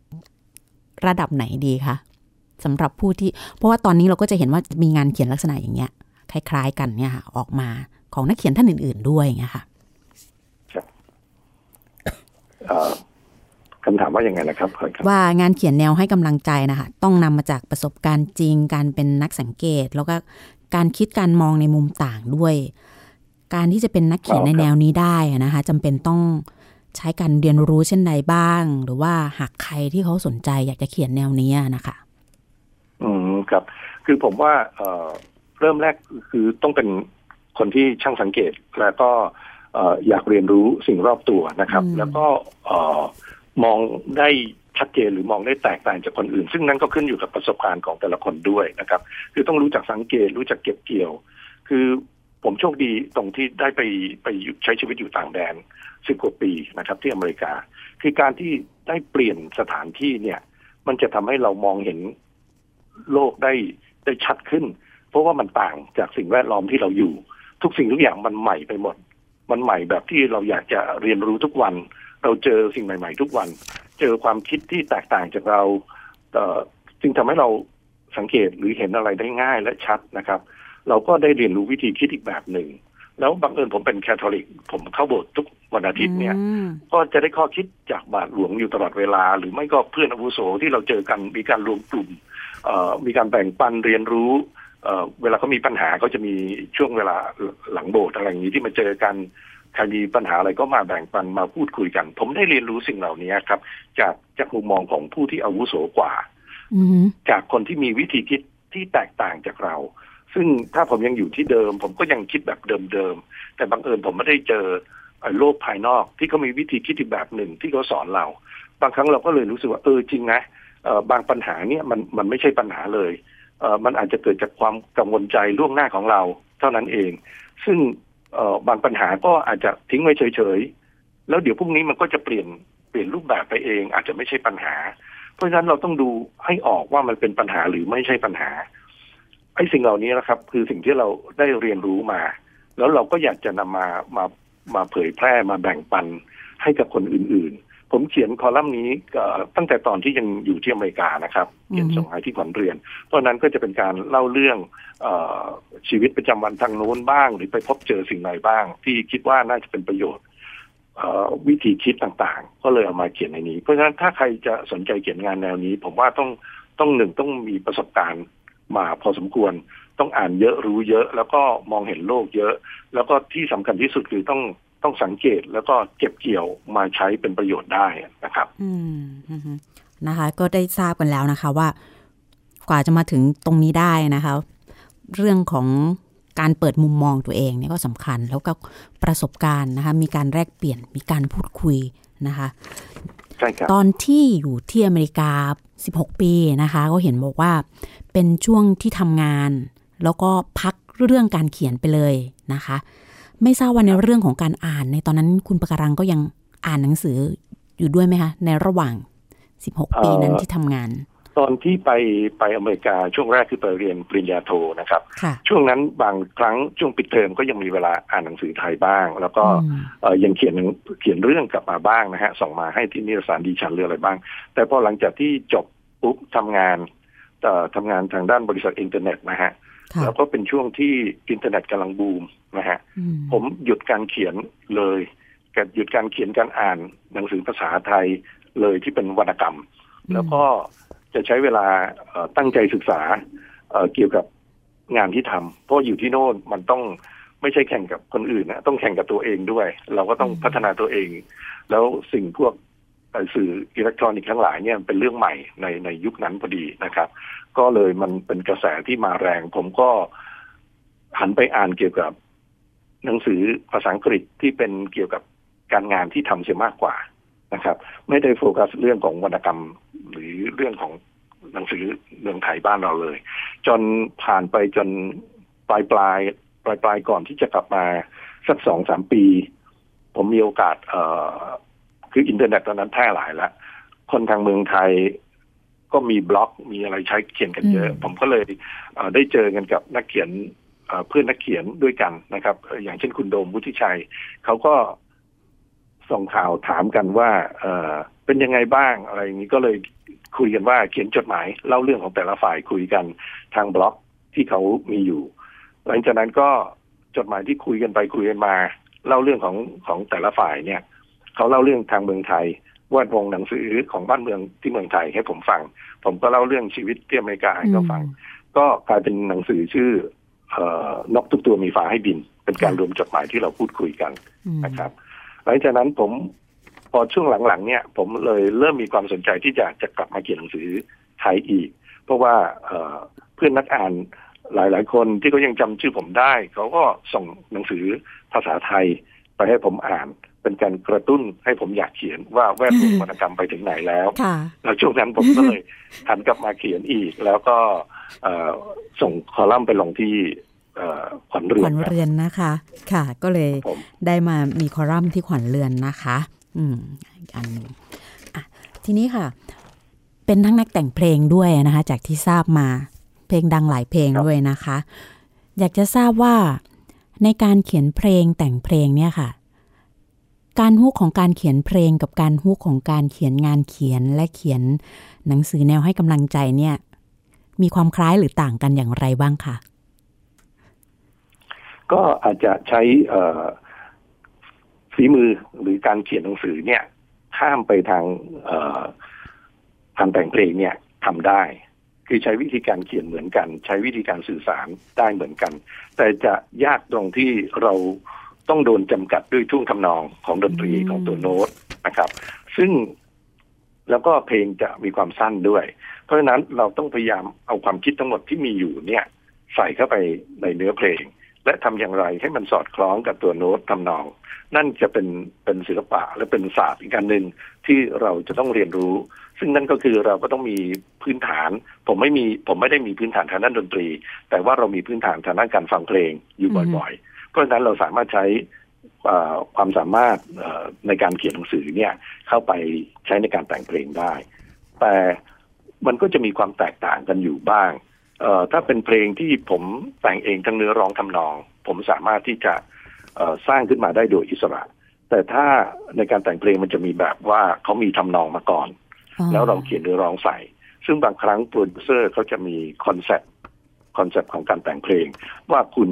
ระดับไหนดีคะ สำหรับผู้ที่ เพราะว่าตอนนี้เราก็จะเห็นว่ามีงานเขียนลักษณะอย่างเงี้ยคล้าย ๆ กันเนี่ยค่ะออกมาของนักเขียนท่านอื่น ๆ ด้วยอย่างเงี้ยค่ะคำถามว่ายังไงนะครับ ว่างานเขียนแนวให้กำลังใจนะคะต้องนำมาจากประสบการณ์จริง การเป็นนักสังเกต แล้วก็การคิดการมองในมุมต่างด้วย การที่จะเป็นนักเขียนในแนวนี้ได้นะคะจำเป็นต้องใช้การเรียนรู้เช่นใดบ้าง หรือว่าหากใครที่เขาสนใจอยากจะเขียนแนวนี้นะคะอืม ครับ คือผมว่าเอ่อเริ่มแรกคือต้องเป็นคนที่ช่างสังเกตแล้วก็อยากเรียนรู้สิ่งรอบตัวนะครับ แล้วก็มองได้ชัดเจนหรือมองได้แตกต่างจากคนอื่น ซึ่งนั่นก็ขึ้นอยู่กับประสบการณ์ของแต่ละคนด้วยนะครับ คือต้องรู้จักสังเกตรู้จักเก็บเกี่ยว คือผมโชคดีตรงที่ได้ไปไปใช้ชีวิตอยู่ต่างแดนสิบกว่าปีนะครับ ที่อเมริกา คือการที่ได้เปลี่ยนสถานที่เนี่ย มันจะทำให้เรามองเห็น โลกได้ได้ชัดขึ้น เพราะว่ามันต่างจากสิ่งแวดล้อมที่เราอยู่ ทุกสิ่งทุกอย่างมันใหม่ไปหมด มันใหม่แบบที่เราอยากจะเรียนรู้ทุกวัน เราเจอสิ่งใหม่ ๆ ทุกวัน เจอความคิดที่แตกต่างจากเราจึงทำให้เราสังเกตหรือเห็นอะไรได้ง่ายและชัดนะครับ เราก็ได้เรียนรู้วิธีคิดอีกแบบหนึ่งแล้วบังเอิญผมเป็นแคทอลิก ผมเข้าโบสถ์ทุกวันอาทิตย์เนี่ย ก็จะได้ข้อคิดจากบาทหลวงอยู่ตลอดเวลา หรือไม่ก็เพื่อนอาวุโสที่เราเจอกันมีการรวมกลุ่ม มีการแบ่งปันเรียนรู้เวลาเขามีปัญหาก็จะมีช่วงเวลาหลังโบสถ์อะไรอย่างนี้ที่มาเจอกันใครมีปัญหาอะไรก็มาแบ่งปันมาพูดคุยกัน ผมได้เรียนรู้สิ่งเหล่านี้ครับ จากจากมุมมองของผู้ที่อาวุโสกว่าจากคนที่มีวิธีคิดที่แตกต่างจากเรา ซึ่งถ้าผมยังอยู่ที่เดิม ผมก็ยังคิดแบบเดิมๆแต่บังเอิญผมไม่ได้เจอโลกภายนอกที่เขามีวิธีคิดอีกแบบหนึ่งที่เขาสอนเรา บางครั้งเราก็เลยรู้สึกว่าเออจริงนะ บางปัญหาเนี่ยมันมันไม่ใช่ปัญหาเลยเมันอาจจะเกิดจากความกังวลใจล่วงหน้าของเรา เท่านั้นเอง ซึ่งบางปัญหาก็อาจจะทิ้งไว้เฉยๆ แล้วเดี๋ยวพรุ่งนี้มันก็จะเปลี่ยนเปลี่ยนรูปแบบไปเอง อาจจะไม่ใช่ปัญหา เพราะฉะนั้นเราต้องดูให้ออกว่ามันเป็นปัญหาหรือไม่ใช่ปัญหาไอ้สิ่งเหล่านี้นะครับ คือสิ่งที่เราได้เรียนรู้มา แล้วเราก็อยากจะนำมามามาเผยแพร่มาแบ่งปันให้กับคนอื่นๆ ผมเขียนคอลัมน์นี้ตั้งแต่ตอนที่ยังอยู่ที่อเมริกานะครับเขียนส่งให้ที่ขวัญเรียน เพราะนั้นก็จะเป็นการเล่าเรื่องอชีวิตประจำวันทางโน้นบ้าง หรือไปพบเจอสิ่งไหนบ้าง ที่คิดว่าน่าจะเป็นประโยชน์วิธีคิดต่างๆ ก็เลยเอามาเขียนในนี้ เพราะฉะนั้นถ้าใครจะสนใจเขียนงานแนวนี้ ผมว่าต้องต้องหนึ่งต้องมีประสบการณ์มาพอสมควรต้องอ่านเยอะรู้เยอะ แล้วก็มองเห็นโลกเยอะ แล้วก็ที่สำคัญที่สุดคือต้อง ต้องสังเกตแล้วก็เก็บเกี่ยวมาใช้เป็นประโยชน์ได้นะครับ อืมนะคะ ก็ได้ทราบกันแล้วนะคะว่า กว่าจะมาถึงตรงนี้ได้นะคะ เรื่องของการเปิดมุมมองตัวเองเนี่ยก็สำคัญ แล้วก็ประสบการณ์นะคะ มีการแลกเปลี่ยนมีการพูดคุยนะคะใช่ครับตอนที่อยู่ที่อเมริกา 16 ปีนะคะ ก็เห็นบอกว่าเป็นช่วงที่ทำงาน แล้วก็พักเรื่องการเขียนไปเลยนะคะ ไม่ทราบว่าในเรื่องของการอ่าน ในตอนนั้นคุณประการังก็ยังอ่านหนังสืออยู่ด้วยไหมคะ ในระหว่าง 16 ปีนั้นที่ทำงาน ตอนที่ไปไปอเมริกาช่วงแรกคือไปเรียนปริญญาโทนะครับ ช่วงนั้นบางครั้งช่วงปิดเทอมก็ยังมีเวลาอ่านหนังสือไทยบ้าง แล้วก็ยังเขียนเขียนเรื่องกลับมาบ้างนะฮะส่งมาให้ที่นิตยสารดิฉันหรืออะไรบ้าง แต่พอหลังจากที่จบปุ๊บทำงานทำงานทางด้านบริษัทอินเทอร์เน็ตนะฮะ แล้วก็เป็นช่วงที่อินเทอร์เน็ตกำลังบูมนะฮะผมหยุดการเขียนเลยกับหยุดการเขียนการอ่านหนังสือภาษาไทยเลยที่เป็นวรรณกรรม แล้วก็จะใช้เวลาตั้งใจศึกษาเกี่ยวกับงานที่ทำเพราะอยู่ที่โน่นมันต้องไม่ใช่แข่งกับคนอื่นนะต้องแข่งกับตัวเองด้วย เราก็ต้องพัฒนาตัวเอง แล้วสิ่งพวก สื่ออิเล็กทรอนิกส์ทั้งหลายเนี่ยเป็นเรื่องใหม่ในในยุคนั้นพอดีนะครับ ก็เลยมันเป็นกระแสที่มาแรง ผมก็หันไปอ่านเกี่ยวกับ หนังสือภาษาอังกฤษที่เป็นเกี่ยวกับการงานที่ทำเสียมากกว่านะครับ ไม่ได้โฟกัสเรื่องของวรรณกรรม หรือเรื่องของหนังสือเมืองไทยบ้านเราเลย จนผ่านไปจนปลายปลายปลายปลายก่อนที่จะกลับมาสักสองสามปี ผมมีโอกาสเอ่อ คืออินเทอร์เน็ตตอนนั้นแพร่หลายแล้ว คนทางเมืองไทยก็มีบล็อกมีอะไรใช้เขียนกันเยอะ ผมก็เลยได้เจอกันกับนักเขียนเพื่อนนักเขียนด้วยกันนะครับ อย่างเช่นคุณโดมวุฒิชัย เขาก็ส่งข่าวถามกันว่าเออเป็นยังไงบ้างอะไรอย่างนี้ก็เลยคุยกันว่าเขียนจดหมาย เล่าเรื่องของแต่ละฝ่ายคุยกันทางบล็อกที่เขามีอยู่ หลังจากนั้นก็จดหมายที่คุยกันไปคุยกันมา เล่าเรื่องของของแต่ละฝ่ายเนี่ย เขาเล่าเรื่องทางเมืองไทยวาดวงหนังสือของบ้านเมืองที่เมืองไทยให้ผมฟัง ผมก็เล่าเรื่องชีวิตที่อเมริกาให้เขาฟัง ก็กลายเป็นหนังสือชื่อเอ่อนกทุกตัวมีฟ้าให้บิน เป็นการรวมจดหมายที่เราพูดคุยกันนะครับ หลังจากนั้นผมพอช่วงหลังๆเนี่ย ผมเลยเริ่มมีความสนใจที่จะจะกลับมาเขียนหนังสือไทยอีก เพราะว่าเพื่อนนักอ่านหลายๆ คนที่เขายังจำชื่อผมได้ เขาก็ส่งหนังสือภาษาไทยไปให้ผมอ่าน เป็นการกระตุ้นให้ผมอยากเขียนว่าแวดวงวรรณกรรมไปถึงไหนแล้วแล้วช่วงนั้นผมก็เลยหันกลับมาเขียนอีก แล้วก็ส่งคอลัมน์ไปลงที่ขวัญเรือนขวัญเรือนนะคะ ค่ะ ก็เลยได้มามีคอลัมน์ที่ขวัญเรือนนะคะ อืมอันหนึ่งอะทีนี้ค่ะ เป็นทั้งนักแต่งเพลงด้วยนะคะ จากที่ทราบมา เพลงดังหลายเพลงด้วยนะคะ อยากจะทราบว่าในการเขียนเพลงแต่งเพลงเนี่ยค่ะ การฮุกของการเขียนเพลงกับการฮุกของการเขียนงานเขียนและเขียน หนังสือแนวให้กำลังใจเนี่ย มีความคล้ายหรือต่างกันอย่างไรบ้างคะก็อาจจะใช้ฝีมือหรือการเขียนหนังสือเนี่ย ข้ามไปทางทางแต่งเพลงเนี่ยทำได้ คือใช้วิธีการเขียนเหมือนกัน ใช้วิธีการสื่อสารได้เหมือนกัน แต่จะยากตรงที่เรา ต้องโดนจำกัดด้วยทุ่งทำนองของดนตรีของตัวโน้ตนะครับ ซึ่งแล้วก็เพลงจะมีความสั้นด้วย เพราะฉะนั้นเราต้องพยายามเอาความคิดทั้งหมดที่มีอยู่เนี่ย ใส่เข้าไปในเนื้อเพลง และทำอย่างไรให้มันสอดคล้องกับตัวโน้ตทำนอง นั่นจะเป็นเป็นศิลปะและเป็นศาสตร์อีกการหนึ่งที่เราจะต้องเรียนรู้ ซึ่งนั่นก็คือเราก็ต้องมีพื้นฐาน ผมไม่มีผมไม่ได้มีพื้นฐานทางด้านดนตรี แต่ว่าเรามีพื้นฐานทางด้านการฟังเพลงอยู่บ่อยๆเพ ราะฉะนั้นเราสามารถใช้ความสามารถในการเขียนหนังสือเนี่ยเข้าไปใช้ในการแต่งเพลงได้ แต่มันก็จะมีความแตกต่างกันอยู่บ้างเอ่อถ้าเป็นเพลงที่ผมแต่งเองทั้งเนื้อร้องทำนอง ผมสามารถที่จะเอ่อสร้างขึ้นมาได้โดยอิสระ แต่ถ้าในการแต่งเพลงมันจะมีแบบว่าเขามีทำนองมาก่อน แล้วเราเขียนเนื้อร้องใส่ ซึ่งบางครั้งโปรดิวเซอร์เขาจะมีคอนเซ็ปต์คอนเซ็ปต์ของการแต่งเพลง ว่าคุณ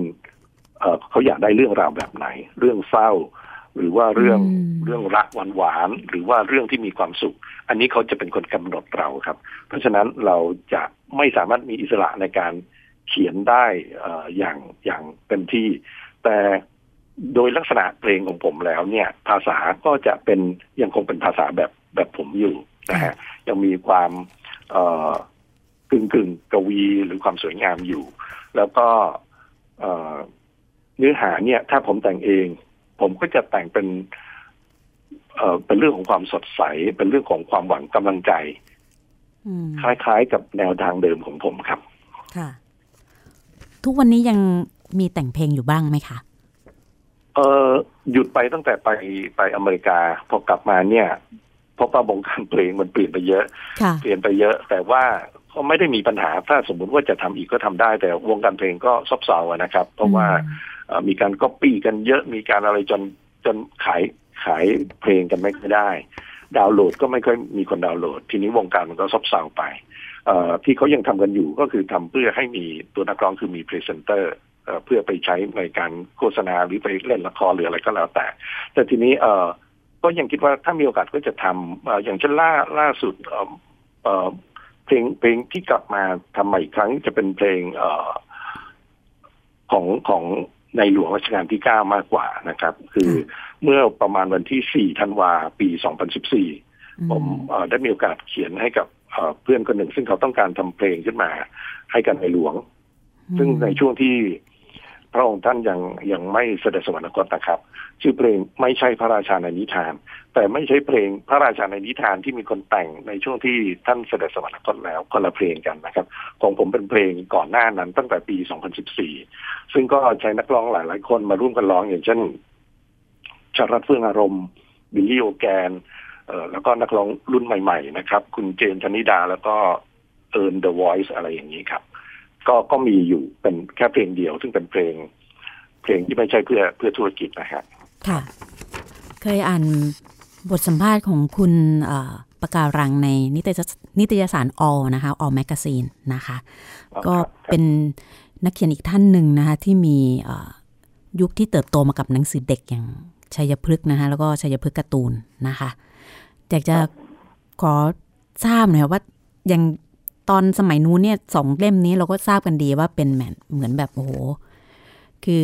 เอ่อเขาอยากได้เรื่องราวแบบไหน เรื่องเศร้า หรือว่าเรื่องเรื่องรักหวานหวานหรือว่าเรื่องที่มีความสุข อันนี้เขาจะเป็นคนกำหนดเราครับ เพราะฉะนั้นเราจะไม่สามารถมีอิสระในการเขียนได้อย่างอย่างเต็มที่ แต่โดยลักษณะเพลงของผมแล้วเนี่ย ภาษาก็จะเป็นยังคงเป็นภาษาแบบแบบผมอยู่นะฮะยังมีความกึ่งกึ่งกวีหรือความสวยงามอยู่ แล้วก็ เนื้อหาเนี่ย ถ้าผมแต่งเอง ผมก็จะแต่งเป็นเอ่อเป็นเรื่องของความสดใส เป็นเรื่องของความหวังกำลังใจคล้ายๆกับแนวทางเดิมของผมครับ ค่ะ ทุกวันนี้ยังมีแต่งเพลงอยู่บ้างไหมคะเออหยุดไปตั้งแต่ไปไปอเมริกา พอกลับมาเนี่ยเพราะว่าวงการเพลงมันเปลี่ยนไปเยอะ เปลี่ยนไปเยอะ แต่ว่า ก็ไม่ได้มีปัญหาถ้าสมมุติว่าจะทำอีกก็ทำได้ แต่วงการเพลงก็ซบเซานะครับ เพราะว่ามีการก๊อปปี้กันเยอะมีการอะไรจนจนขายขายเพลงกันไม่ได้ ดาวน์โหลดก็ไม่ค่อยมีคนดาวน์โหลด ทีนี้วงการมันก็ซบเซาไปที่เขายังทำกันอยู่ก็คือทำเพื่อให้มีตัวนักร้องคือมีพรีเซนเตอร์เพื่อไปใช้ในการโฆษณาหรือไปเล่นละครหรืออะไรก็แล้วแต่ แต่ทีนี้เออก็ยังคิดว่าถ้ามีโอกาสก็จะทำอย่างเช่นล่าล่าสุด เออเพลงเพลงที่กลับมาทำใหม่อีกครั้งจะเป็นเพลงเออของของในหลวงรัชกาลที่เก้ามากกว่านะครับ คือเมื่อประมาณวันที่สี่ธันวาปีสองพันสิบสี่ผมได้มีโอกาสเขียนให้กับเพื่อนคนหนึ่ง ซึ่งเขาต้องการทำเพลงขึ้นมาให้กันในหลวง ซึ่งในช่วงที่ พระองค์ท่านยังยังไม่เสด็จสวรรคตนะครับ ชื่อเพลงไม่ใช่พระราชาในนิทาน แต่ไม่ใช่เพลงพระราชาในนิทานที่มีคนแต่งในช่วงที่ท่านเสด็จสวรรคตแล้วคนละเพลงกันนะครับ ของผมเป็นเพลงก่อนหน้านั้นตั้งแต่ปี 2014 ซึ่งก็ใช้นักร้องหลาย ๆ คนมาร่วมกันร้องอย่างเช่นชรัส เฟื่องอารมย์บิลลี่โอแกนเอ่อแล้วก็นักร้องรุ่นใหม่ ๆ นะครับ คุณเจนชนิดาแล้วก็เอิร์น The Voice อะไรอย่างนี้ครับ ก็ก็มีอยู่เป็นแค่เพลงเดียว ซึ่งเป็นเพลง เพลงที่ไม่ใช่เพื่อเพื่อธุรกิจนะฮะค่ะ เคยอ่านบทสัมภาษณ์ของคุณปะการังในนิตยนิตยสาร All นะคะ All Magazine นะคะ ก็เป็นนักเขียนอีกท่านหนึ่งนะคะที่มียุคที่เติบโตมากับหนังสือเด็กอย่างชัยพฤกษ์นะคะแล้วก็ชัยพฤกษ์การ์ตูนนะคะอยากจะขอทราบหน่อยว่ายัง ตอนสมัยนู้นเนี่ยสองเล่มนี้เราก็ทราบกันดีว่าเป็นแมนเหมือนแบบโอ้โห คือ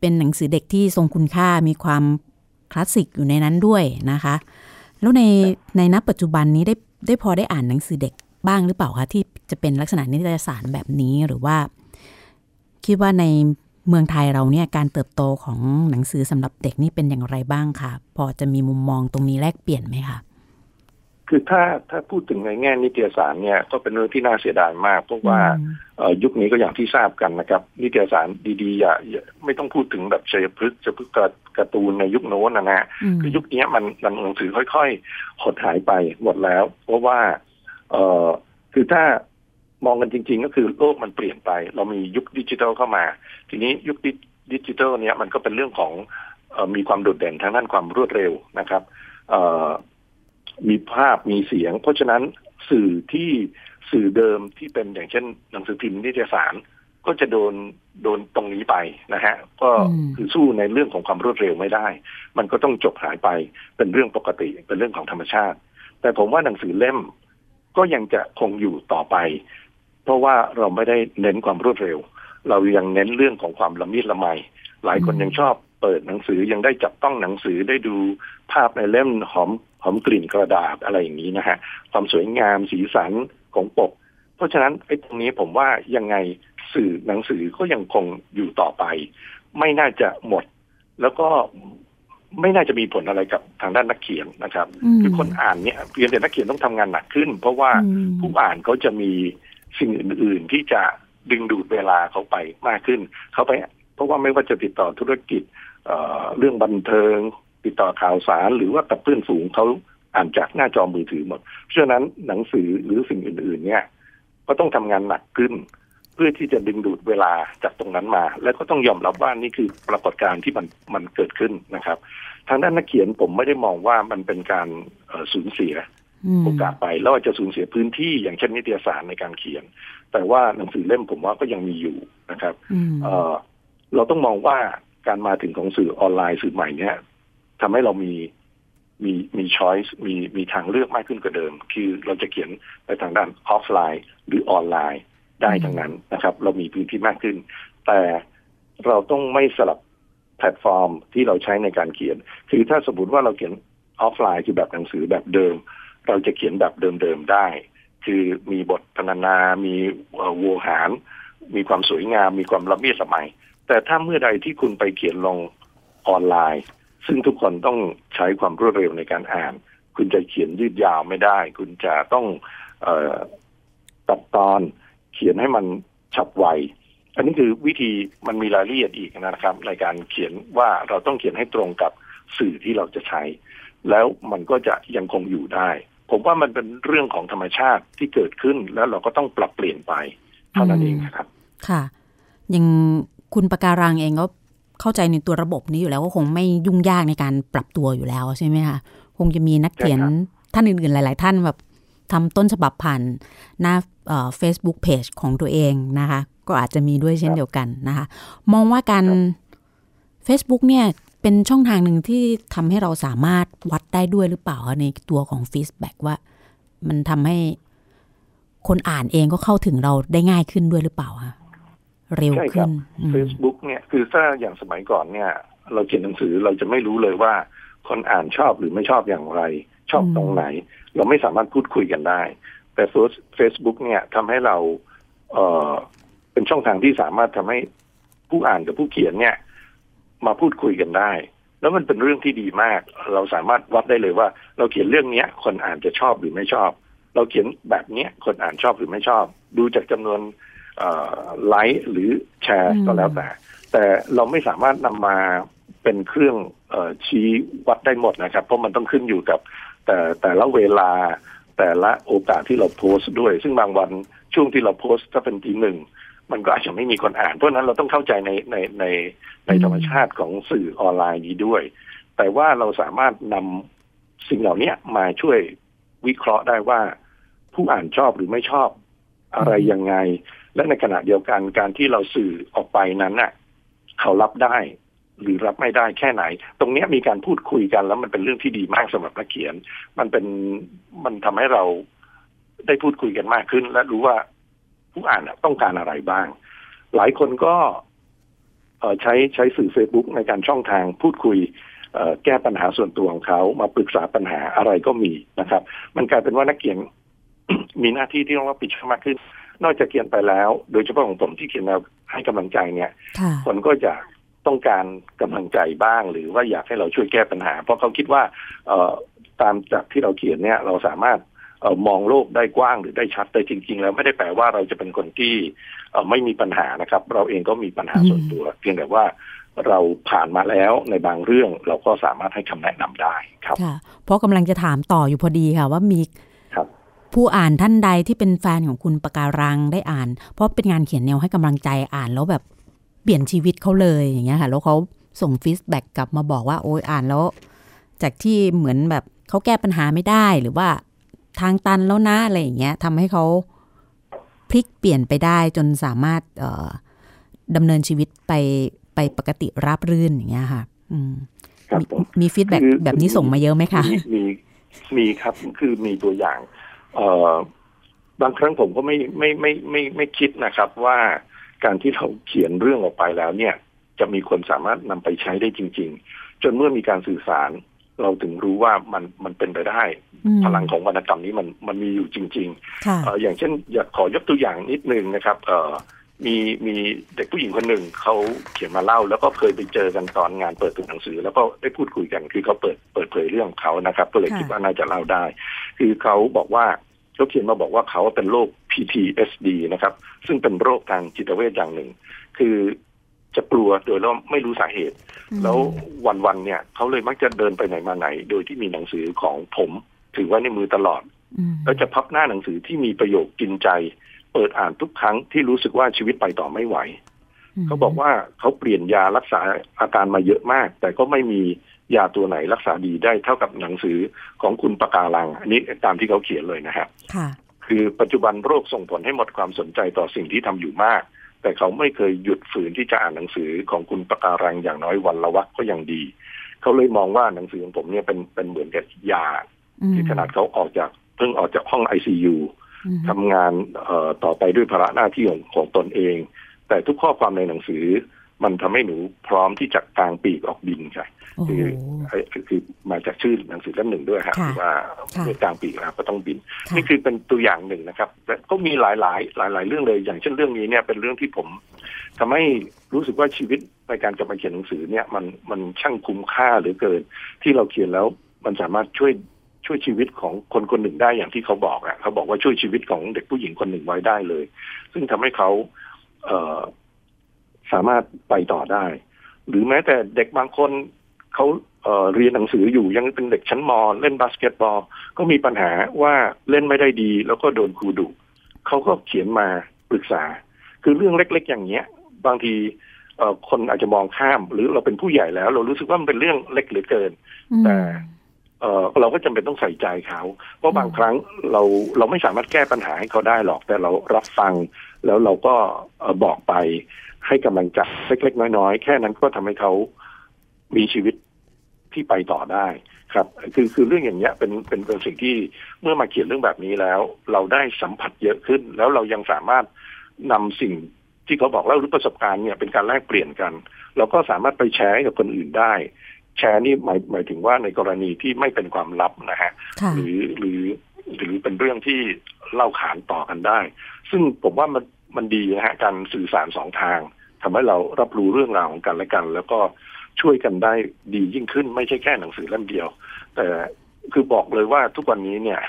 เป็นหนังสือเด็กที่ทรงคุณค่ามีความคลาสสิกอยู่ในนั้นด้วยนะคะ แล้วในในนับปัจจุบันนี้ได้ได้พอได้อ่านหนังสือเด็กบ้างหรือเปล่าคะที่จะเป็นลักษณะนิตยสารแบบนี้หรือว่า คิดว่าในเมืองไทยเราเนี่ยการเติบโตของหนังสือสำหรับเด็กนี่เป็นอย่างไรบ้างคะพอจะมีมุมมองตรงนี้แลกเปลี่ยนไหมคะ คือถ้าถ้าพูดถึงในแง่นิตยสารเนี่ยก็เป็นเรื่องที่น่าเสียดายมาก เพราะว่ายุคนี้ก็อย่างที่ทราบกันนะครับ นิตยสารดีๆอย่าไม่ต้องพูดถึงแบบเชยพฤกษ์จะพึกการ์ตูนในยุคโน้นนะนะคือยุคนี้มันมันหนังสือค่อยๆหดหายไปหมดแล้ว เพราะว่าเออคือถ้ามองกันจริง ๆ ก็คือโลกมันเปลี่ยนไป เรามียุคดิจิทัลเข้ามา ทีนี้ยุคดิจิทัลเนี้ยมันก็เป็นเรื่องของมีความโดดเด่นทางด้านความรวดเร็วนะครับ มีภาพมีเสียง เพราะฉะนั้นสื่อที่สื่อเดิมที่เป็นอย่างเช่นหนังสือพิมพ์นิตยสารก็จะโดนโดนตรงนี้ไปนะฮะ ก็คือสู้ในเรื่องของความรวดเร็วไม่ได้ มันก็ต้องจบหายไปเป็นเรื่องปกติเป็นเรื่องของธรรมชาติ แต่ผมว่าหนังสือเล่มก็ยังจะคงอยู่ต่อไป เพราะว่าเราไม่ได้เน้นความรวดเร็ว เรายังเน้นเรื่องของความละมีดละไมหลายคนยังชอบ เปิดหนังสือยังได้จับต้องหนังสือได้ดูภาพในเล่มหอมหอมกลิ่นกระดาษอะไรอย่างนี้นะฮะความสวยงามสีสันของปก เพราะฉะนั้นไอ้ตรงนี้ผมว่ายังไงสื่อหนังสือก็ยังคงอยู่ต่อไป ไม่น่าจะหมด แล้วก็ไม่น่าจะมีผลอะไรกับทางด้านนักเขียนนะครับ คือคนอ่านเนี่ยเพียงแต่นักเขียนต้องทำงานหนักขึ้น เพราะว่าผู้อ่านเขาจะมีสิ่งอื่น ๆ ที่จะดึงดูดเวลาเขาไปมากขึ้น เขาไป เพราะว่าไม่ว่าจะติดต่อธุรกิจ เรื่องบันเทิง ติดต่อข่าวสารหรือว่ากับเพื่อนฝูงเขาอ่านจากหน้าจอมือถือหมด เพราะฉะนั้นหนังสือหรือสิ่งอื่น ๆ เนี่ย ก็ต้องทำงานหนักขึ้น เพื่อที่จะดึงดูดเวลาจากตรงนั้นมา แล้วก็ต้องยอมรับว่านี่คือปรากฏการณ์ที่มันมันเกิดขึ้นนะครับ ทางด้านนักเขียนผมไม่ได้มองว่ามันเป็นการสูญเสียโอกาสไปแล้วอาจจะสูญเสียพื้นที่อย่างเช่นนิตยสารในการเขียน แต่ว่าหนังสือเล่มผมว่าก็ยังมีอยู่นะครับเเราต้องมองว่า การมาถึงของสื่อออนไลน์สื่อใหม่เนี่ยทำให้เรามีมีมีช้อยส์มีมีทางเลือกมากขึ้นกว่าเดิม คือเราจะเขียนไปทางด้านออฟไลน์หรือออนไลน์ได้ทั้งนั้นนะครับ เรามีพื้นที่มากขึ้น แต่เราต้องไม่สลับแพลตฟอร์มที่เราใช้ในการเขียน คือถ้าสมมติว่าเราเขียนออฟไลน์คือแบบหนังสือแบบเดิม เราจะเขียนแบบเดิมๆได้ คือมีบทพรรณนา มีโวหาร มีความสวยงาม มีความละเมียดละไม แต่ถ้าเมื่อใดที่คุณไปเขียนลงออนไลน์ ซึ่งทุกคนต้องใช้ความรวดเร็วในการอ่าน คุณจะเขียนยืดยาวไม่ได้ คุณจะต้องเอตัดตอนเขียนให้มันฉับไว อันนี้คือวิธีมันมีรายละเอียดอีกนะครับ ในการเขียนว่าเราต้องเขียนให้ตรงกับสื่อที่เราจะใช้ แล้วมันก็จะยังคงอยู่ได้ ผมว่ามันเป็นเรื่องของธรรมชาติที่เกิดขึ้นแล้วเราก็ต้องปรับเปลี่ยนไปเท่านั้นเองครับ ค่ะ ยัง คุณปะการังเองก็เข้าใจในตัวระบบนี้อยู่แล้วก็คงไม่ยุ่งยากในการปรับตัวอยู่แล้วใช่ไหมคะคงจะมีนักเขียนท่านอื่นๆ หลาย ๆ ท่านแบบทำต้นฉบับผ่านหน้าเฟซบุ๊กเพจของตัวเองนะคะ ก็อาจจะมีด้วยเช่นเดียวกันนะคะ มองว่าการ Facebook เนี่ยเป็นช่องทางหนึ่งที่ทำให้เราสามารถวัดได้ด้วยหรือเปล่าในตัวของ feedback ว่า มันทำให้คนอ่านเองก็เข้าถึงเราได้ง่ายขึ้นด้วยหรือเปล่าคะ เร็วขึ้น Facebook เนี่ยคือถ้าอย่างสมัยก่อนเนี่ย เราเขียนหนังสือเราจะไม่รู้เลยว่า คนอ่านชอบหรือไม่ชอบอย่างไร ชอบตรงไหน เราไม่สามารถพูดคุยกันได้ แต่ Facebook เนี่ยทำให้เราเออเป็นช่องทางที่สามารถทำให้ผู้อ่านกับผู้เขียนเนี่ย มาพูดคุยกันได้ แล้วมันเป็นเรื่องที่ดีมาก เราสามารถวัดได้เลยว่า เราเขียนเรื่องเนี้ย คนอ่านจะชอบหรือไม่ชอบ เราเขียนแบบเนี้ยคนอ่านชอบหรือไม่ชอบ ดูจากจำนวน ไลค์หรือแชร์ก็แล้วแต่ แต่เราไม่สามารถนำมาเป็นเครื่องอชี้วัดได้หมดนะครับ เพราะมันต้องขึ้นอยู่กับ แต่แต่ละเวลาแต่ละโอกาสที่เราโพสต์ด้วย ซึ่งบางวันช่วงที่เราโพสต์ถ้าเป็นทีหนึ่งมันก็อาจจะไม่มีคนอ่าน เพราะนั้นเราต้องเข้าใจในในในในธรรมชาติของสื่อออนไลน์นี้ด้วย แต่ว่าเราสามารถนำสิ่งเหล่านี้มาช่วยวิเคราะห์ได้ว่า ผู้อ่านชอบหรือไม่ชอบอะไรยังไง และในขณะเดียวกันการที่เราสื่อออกไปนั้นน่ะ เขารับได้ หรือรับไม่ได้แค่ไหน ตรงนี้มีการพูดคุยกันแล้วมันเป็นเรื่องที่ดีมากสำหรับนักเขียน มันเป็นมันทำให้เราได้พูดคุยกันมากขึ้น และรู้ว่าผู้อ่านต้องการอะไรบ้าง หลายคนก็ใช้ใช้สื่อเฟซบุ๊กในการช่องทางพูดคุยแก้ปัญหาส่วนตัวของเขามาปรึกษาปัญหาอะไรก็มีนะครับ มันกลายเป็นว่านักเขียนมีหน้าที่ที่ต้องรับผิดชอบมากขึ้น นอกจากเขียนไปแล้ว โดยเฉพาะของผมที่เขียนแนวให้กำลังใจเนี่ยคนก็จะต้องการกำลังใจบ้าง หรือว่าอยากให้เราช่วยแก้ปัญหา เพราะเขาคิดว่าเอตามจากที่เราเขียนเนี่ย เราสามารถออมองโลกได้กว้างหรือได้ชัดแต่จริง ๆ แล้วไม่ได้แปลว่าเราจะเป็นคนที่ไม่มีปัญหานะครับ เราเองก็มีปัญหาส่วนตัว เพียงแต่ว่าเราผ่านมาแล้วในบางเรื่องเราก็สามารถให้คำแนะนำได้ครับค่ะเพราะกำลังจะถามต่ออยู่พอดีค่ะ ว่ามี ผู้อ่านท่านใดที่เป็นแฟนของคุณปะการังได้อ่าน เพราะเป็นงานเขียนแนวให้กำลังใจอ่านแล้วแบบเปลี่ยนชีวิตเขาเลยอย่างเงี้ยค่ะแล้วเขาส่งฟีดแบ็กกลับมาบอกว่าโอ้ยอ่านแล้ว จากที่เหมือนแบบเขาแก้ปัญหาไม่ได้หรือว่าทางตันแล้วนะอะไรอย่างเงี้ยทำให้เขาพลิกเปลี่ยนไปได้จนสามารถเอ่อดำเนินชีวิตไปไปปกติราบรื่นอย่างเงี้ยค่ะอืมมีฟีดแบ็แบบนี้ส่งมาเยอะไหมคะมีมีครับคือมีตัวอย่างเอ่อ บางครั้งผมก็ไม่ไม่ไม่ไม่ไม่คิดนะครับ ว่าการที่เราเขียนเรื่องออกไปแล้วเนี่ย จะมีคนสามารถนำไปใช้ได้จริง ๆ จนเมื่อมีการสื่อสาร เราถึงรู้ว่ามันมันเป็นไปได้ พลังของวรรณกรรมนี้มันมันมีอยู่จริงๆอย่างเช่น อยากขอยกตัวอย่างนิดนึงนะครับเออมีมีเด็กผู้หญิงคนหนึ่งเขาเขียนมาเล่า แล้วก็เคยไปเจอกันตอนงานเปิดตัวหนังสือ แล้วก็ได้พูดคุยกันคือเขาเปิดเปิดเผยเรื่องเขานะครับ ก็เลยคิดว่าน่าจะเล่าได้ คือเขาบอกว่า เขาเขียนมาบอกว่าเขาเป็นโรค PTSD นะครับ ซึ่งเป็นโรคทางจิตเวชอย่างหนึ่ง คือจะกลัวโดยแล้วไม่รู้สาเหตุ แล้ววันๆเนี่ยเขาเลยมักจะเดินไปไหนมาไหน โดยที่มีหนังสือของผมถือไว้ในมือตลอด แล้วจะพับหน้าหนังสือที่มีประโยคกินใจ เปิดอ่านทุกครั้งที่รู้สึกว่าชีวิตไปต่อไม่ไหวเขาบอกว่าเขาเปลี่ยนยารักษาอาการมาเยอะมาก แต่ก็ไม่มี ยาตัวไหนรักษาดีได้เท่ากับหนังสือของคุณปะการัง อันนี้ตามที่เขาเขียนเลยนะครับคือปัจจุบันโรคส่งผลให้หมดความสนใจต่อสิ่งที่ทำอยู่มาก แต่เขาไม่เคยหยุดฝืนที่จะอ่านหนังสือของคุณปะการังอย่างน้อยวันละวักก็ยังดี เขาเลยมองว่าหนังสือของผมเนี่ยเป็นเป็นเหมือนกับยาที่ขนาดเขาออกจากเพิ่งออกจากห้องไอซียูทำงานเอ่อต่อไปด้วยภาระหน้าที่ของของตนเอง แต่ทุกข้อความในหนังสือ มันทำให้หนูพร้อมที่จะกางปีกออกบินค่ะคือคือมาจากชื่อหนังสือเล่มหนึ่งด้วยครับว่าเมื่อกลางปีแล้วก็ต้องบิน นี่คือเป็นตัวอย่างหนึ่งนะครับแต่ก็มีหลายหลายหลายหลายเรื่องเลย อย่างเช่นเรื่องนี้เนี่ยเป็นเรื่องที่ผมทำให้รู้สึกว่าชีวิตในการจะมาเขียนหนังสือเนี่ย มันมันช่างคุ้มค่าหรือเกิน ที่เราเขียนแล้วมันสามารถช่วยช่วยชีวิตของคนคนหนึ่งได้อย่างที่เขาบอกอะเขาบอกว่าช่วยชีวิตของเด็กผู้หญิงคนหนึ่งไว้ได้เลย ซึ่งทำให้เขาเออ สามารถไปต่อได้ หรือแม้แต่เด็กบางคนเขาเเรียนหนังสืออยู่ยังเป็นเด็กชั้นมเล่นบาสเกตบอล ก็มีปัญหาว่าเล่นไม่ได้ดี แล้วก็โดนครูดุเขาก็เขียนมาปรึกษา คือเรื่องเล็ก ๆ อย่างเนี้ย บางทีคนอาจจะมองข้าม หรือเราเป็นผู้ใหญ่แล้ว เรารู้สึกว่ามันเป็นเรื่องเล็กเหลือเกิน แต่เเราก็จำเป็นต้องใส่ใจเขา เพราะบางครั้งเราเราไม่สามารถแก้ปัญหาให้เขาได้หรอก แต่เรารับฟัง แล้วเราก็บอกไป ให้กำลังใจเล็กๆน้อยๆ แค่นั้นก็ทำให้เขามีชีวิตที่ไปต่อได้ครับ คือคือเรื่องอย่างเงี้ยเป็นเป็นเป็นสิ่งที่เมื่อมาเขียนเรื่องแบบนี้แล้ว เราได้สัมผัสเยอะขึ้น แล้วเรายังสามารถนำสิ่งที่เขาบอกเล่าหรือประสบการณ์เนี่ยเป็นการแลกเปลี่ยนกัน เราก็สามารถไปแชร์กับคนอื่นได้ แชร์นี่หมายหมายถึงว่าในกรณีที่ไม่เป็นความลับนะฮะหรือหรือหรือเป็นเรื่องที่เล่าขานต่อกันได้ ซึ่งผมว่ามัน มันดีนะฮะการสื่อสารสองทางทำให้เรารับรู้เรื่องราวของกันและกัน แล้วก็ช่วยกันได้ดียิ่งขึ้น ไม่ใช่แค่หนังสือเล่มเดียว แต่คือบอกเลยว่าทุกวันนี้เนี่ย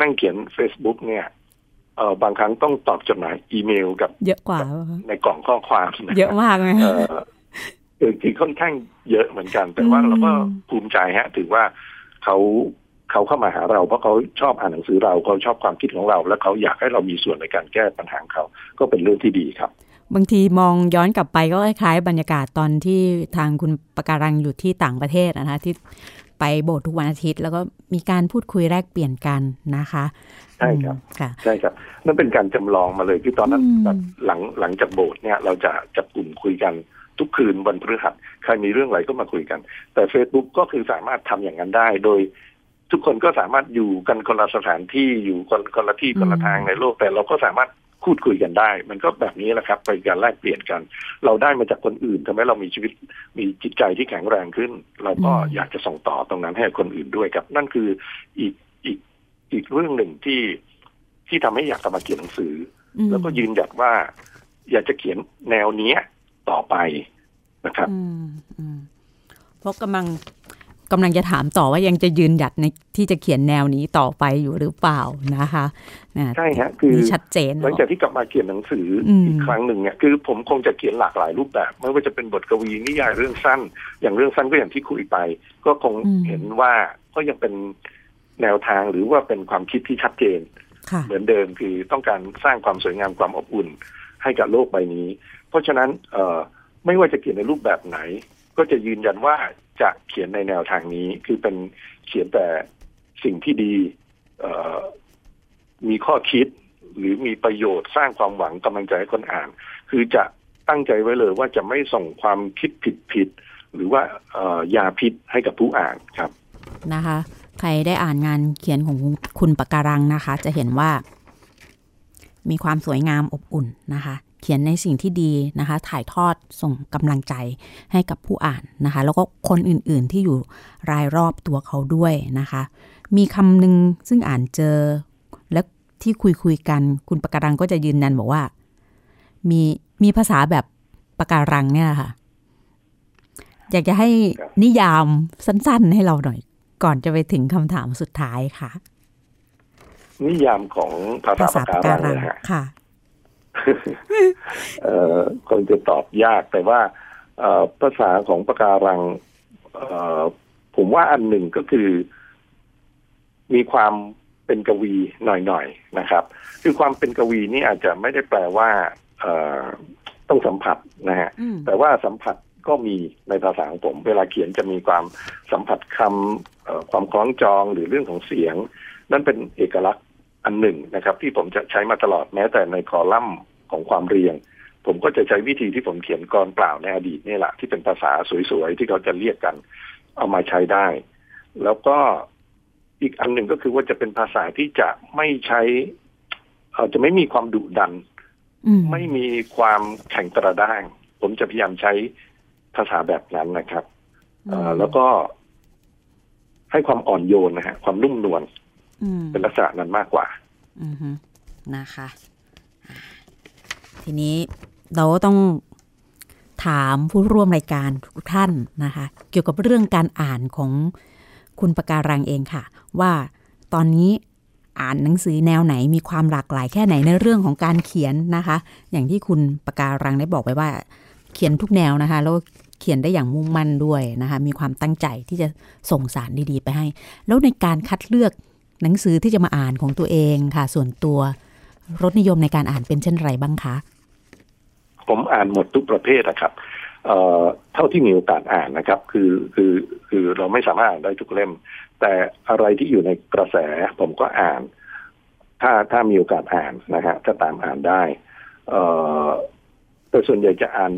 นั่งเขียน Facebook เนี่ยเออบางครั้งต้องตอบจดหมายอีเมลกับเยอะกว่าในกล่องข้อความเยอะมากเลยเออคือค่อนข้างเยอะเหมือนกัน แต่ว่าเราก็ภูมิใจฮะ ถือว่าเขา เขาเข้ามาหาเราเพราะเขาชอบอ่านหนังสือเราเขาชอบความคิดของเรา และเขาอยากให้เรามีส่วนในการแก้ปัญหาเขาก็เป็นเรื่องที่ดีครับ บางทีมองย้อนกลับไปก็คล้ายๆบรรยากาศตอนที่ทางคุณปะการังอยู่ที่ต่างประเทศนะคะที่ไปโบสถ์ทุกวันอาทิตย์ แล้วก็มีการพูดคุยแลกเปลี่ยนกันนะคะใช่ครับใช่ครับนั่นเป็นการจำลองมาเลยคือตอนนั้นแบบหลังหลังจากโบสถ์เนี่ยเราจะจับกลุ่มคุยกันทุกคืนวันพฤหัสใครมีเรื่องอะไรก็มาคุยกัน แต่ Facebook ก็คือสามารถทำอย่างนั้นได้ โดย ทุกคนก็สามารถอยู่กันคนละสถานที่อยู่คนคนละที่คนละทางในโลกแต่เราก็สามารถพูดคุยกันได้ มันก็แบบนี้แหละครับเป็นการแลกเปลี่ยนกัน เราได้มาจากคนอื่นทำให้เรามีชีวิตมีจิตใจที่แข็งแรงขึ้น เราก็อยากจะส่งต่อตรงนั้นให้คนอื่นด้วยครับ นั่นคืออีกอีกอีกเรื่องหนึ่งที่ที่ทำให้อยากกลับมาเขียนหนังสือ แล้วก็ยืนหยัดว่า อยากจะเขียนแนวนี้ต่อไปนะครับเพราะกำลัง กำลังจะถามต่อว่ายังจะยืนหยัดในที่จะเขียนแนวนี้ต่อไปอยู่หรือเปล่านะคะใช่ฮะคือชัดเจนหลังจากที่กลับมาเขียนหนังสืออีกครั้งหนึ่งเนี่ยคือผมคงจะเขียนหลากหลายรูปแบบไม่ว่าจะเป็นบทกวีนิยายเรื่องสั้น อย่างเรื่องสั้นก็อย่างที่คุยไป ก็คงเห็นว่าก็ยังเป็นแนวทางหรือว่าเป็นความคิดที่ชัดเจน เหมือนเดิมคือต้องการสร้างความสวยงามความอบอุ่นให้กับโลกใบนี้ เพราะฉะนั้นเอไม่ว่าจะเขียนในรูปแบบไหน ก็จะยืนยันว่า จะเขียนในแนวทางนี้ คือเป็นเขียนแต่สิ่งที่ดีมีข้อคิดหรือมีประโยชน์สร้างความหวังกำลังใจให้คนอ่าน คือจะตั้งใจไว้เลยว่าจะไม่ส่งความคิดผิดผิดหรือว่ายาพิษให้กับผู้อ่านครับนะคะ ใครได้อ่านงานเขียนของคุณปะการังนะคะ จะเห็นว่า มีความสวยงามอบอุ่นนะคะ เขียนในสิ่งที่ดีนะคะ ถ่ายทอดส่งกำลังใจให้กับผู้อ่านนะคะ แล้วก็คนอื่นๆที่อยู่รายรอบตัวเขาด้วยนะคะ มีคำหนึ่งซึ่งอ่านเจอ และที่คุยคุยกัน คุณปะการังก็จะยืนยันบอกว่า มีมีภาษาแบบปะการังเนี่ยค่ะ อยากจะให้นิยามสั้น ๆ ให้เราหน่อย ก่อนจะไปถึงคำถามสุดท้ายค่ะนิยามของภาษาปะการังค่ะเอ่อ คงจะตอบยากแต่ว่าภาษาของปะการังผมว่าอันหนึ่งก็คือ มีความเป็นกวีหน่อยๆนะครับ คือความเป็นกวีนี่อาจจะไม่ได้แปลว่าต้องสัมผัสนะฮะแต่ว่าสัมผัสก็มีในภาษาของผม เวลาเขียนจะมีความสัมผัสคำความคล้องจองหรือเรื่องของเสียง นั่นเป็นเอกลักษณ์ อันหนึ่งนะครับ ที่ผมจะใช้มาตลอดแม้แต่ในคอลัมน์ของความเรียง ผมก็จะใช้วิธีที่ผมเขียนกรเปล่าในอดีตนี่แหละที่เป็นภาษาสวยๆที่เขาจะเรียกกัน เอามาใช้ได้ แล้วก็อีกอันหนึ่งก็คือว่าจะเป็นภาษาที่จะไม่ใช้จะไม่มีความดุดัน ไม่มีความแข็งกระด้าง ผมจะพยายามใช้ภาษาแบบนั้นนะครับแล้วก็ให้ความอ่อนโยนนะฮะความนุ่มนวล เป็นลักษณะนั้นมากกว่านะคะ ทีนี้เราต้องถามผู้ร่วมรายการทุกท่านนะคะ เกี่ยวกับเรื่องการอ่านของคุณปการังเองค่ะ ว่าตอนนี้อ่านหนังสือแนวไหนมีความหลากหลายแค่ไหนในเรื่องของการเขียนนะคะ อย่างที่คุณปการังได้บอกไปว่า เขียนทุกแนวนะคะ แล้วเขียนได้อย่างมุ่งมั่นด้วยนะคะ มีความตั้งใจที่จะส่งสารดีๆ ไปให้ แล้วในการคัดเลือก หนังสือที่จะมาอ่านของตัวเองค่ะ ส่วนตัวรสนิยมในการอ่านเป็นเช่นไรบ้างคะ ผมอ่านหมดทุกประเภทนะครับเอ่อเท่าที่มีโอกาสอ่านนะครับ คือคือคือเราไม่สามารถอ่านได้ทุกเล่ม แต่อะไรที่อยู่ในกระแส ผมก็อ่าน ถ้าถ้ามีโอกาสอ่านนะฮะก็ตามอ่านได้ เอ่อแต่ส่วนใหญ่จะอ่าน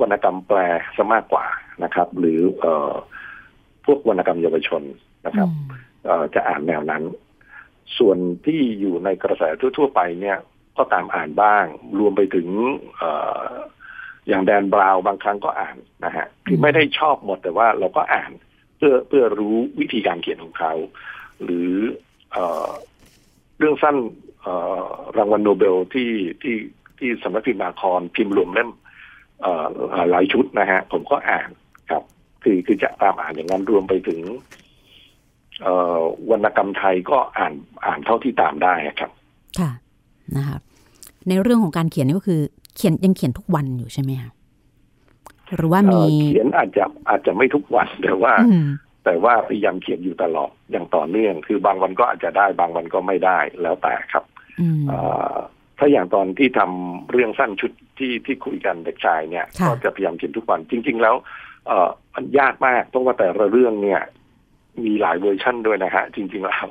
วรรณกรรมแปลซะมากกว่านะครับ หรือเอ่อพวกวรรณกรรมเยาวชนนะครับเอ่อ จะอ่านแนวนั้น ส่วนที่อยู่ในกระแสทั่ว ๆ ไปเนี่ยก็ตามอ่านบ้าง รวมไปถึงเอ่ออย่างแดนบราวบางครั้งก็อ่านนะฮะคือไม่ได้ชอบหมดแต่ว่าเราก็อ่านเพื่อเพื่อรู้วิธีการเขียนของเขา หรือเอเรื่องสั้นรางวัลโนเบลที่ที่ที่สำนักพิมพ์มาคอนพิมพ์รวมเล่มหลายชุดนะฮะ ผมก็อ่านครับ คือคือจะตามอ่านอย่างนั้นรวมไปถึง วรรณกรรมไทยก็อ่านอ่านเท่าที่ตามได้ครับ ค่ะนะครับในเรื่องของการเขียนนี่ก็คือ เขียนยังเขียนทุกวันอยู่ใช่ไหมคะหรือว่ามีเขียนอาจจะอาจจะไม่ทุกวันแต่ว่า แต่ว่าพยายามเขียนอยู่ตลอดอย่างต่อเนื่อง คือบางวันก็อาจจะได้บางวันก็ไม่ได้แล้วแต่ครับถ้าอย่างตอนที่ทำเรื่องสั้นชุดที่ที่คุยกันเด็กชายเนี่ย ก็จะพยายามเขียนทุกวันจริง ๆ แล้ว เออมันยากมากเพราะว่าแต่ละเรื่องเนี่ย มีหลายเวอร์ชั่นด้วยนะฮะ จริง ๆ แล้ว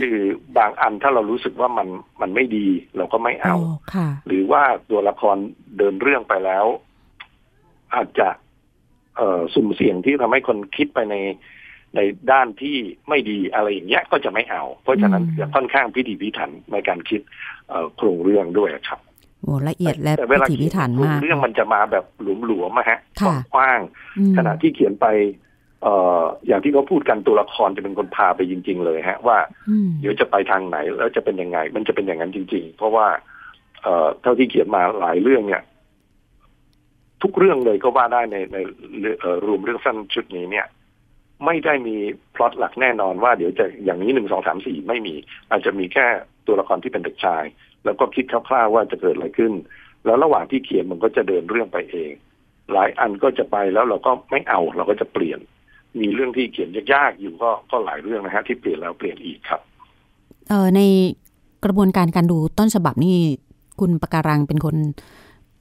คือบางอันถ้าเรารู้สึกว่ามันมันไม่ดี เราก็ไม่เอา หรือว่าตัวละครเดินเรื่องไปแล้ว อาจจะเอ่อสุ่มเสี่ยงที่ทำให้คนคิดไปในในด้านที่ไม่ดีอะไรอย่างเงี้ยก็จะไม่เอา เพราะฉะนั้นจะค่อนข้างพิถีพิถันในการคิดโครงเรื่องด้วยครับโอ้ละเอียดและพิถีพิถันมากเรื่องมันจะมาแบบหลวมๆมาฮะกว้างขณะที่เขียนไป เอ่ออย่างที่เขาพูดกันตัวละครจะเป็นคนพาไปจริง ๆ เลยฮะ ว่าเดี๋ยวจะไปทางไหนแล้วจะเป็นยังไง มันจะเป็นอย่างนั้นจริง ๆ เพราะว่า เอ่อเท่าที่เขียนมาหลายเรื่องเนี่ย ทุกเรื่องเลยก็ว่าได้ในในรวมเรื่องสั้นชุดนี้เนี่ย ไม่ได้มีพล็อตหลักแน่นอนว่าเดี๋ยวจะอย่างนี้หนึ่งสองสามสี่ไม่มี อาจจะมีแค่ตัวละครที่เป็นเด็กชาย แล้วก็คิดคร่าวๆว่าจะเกิดอะไรขึ้น แล้วระหว่างที่เขียนมันก็จะเดินเรื่องไปเอง หลายอันก็จะไปแล้วเราก็ไม่เอาเราก็จะเปลี่ยน มีเรื่องที่เขียนยากๆอยู่ก็ก็หลายเรื่องนะฮะที่เปลี่ยนแล้วเปลี่ยนอีกครับเออในกระบวนการการดูต้นฉบับนี่คุณปการังเป็นคน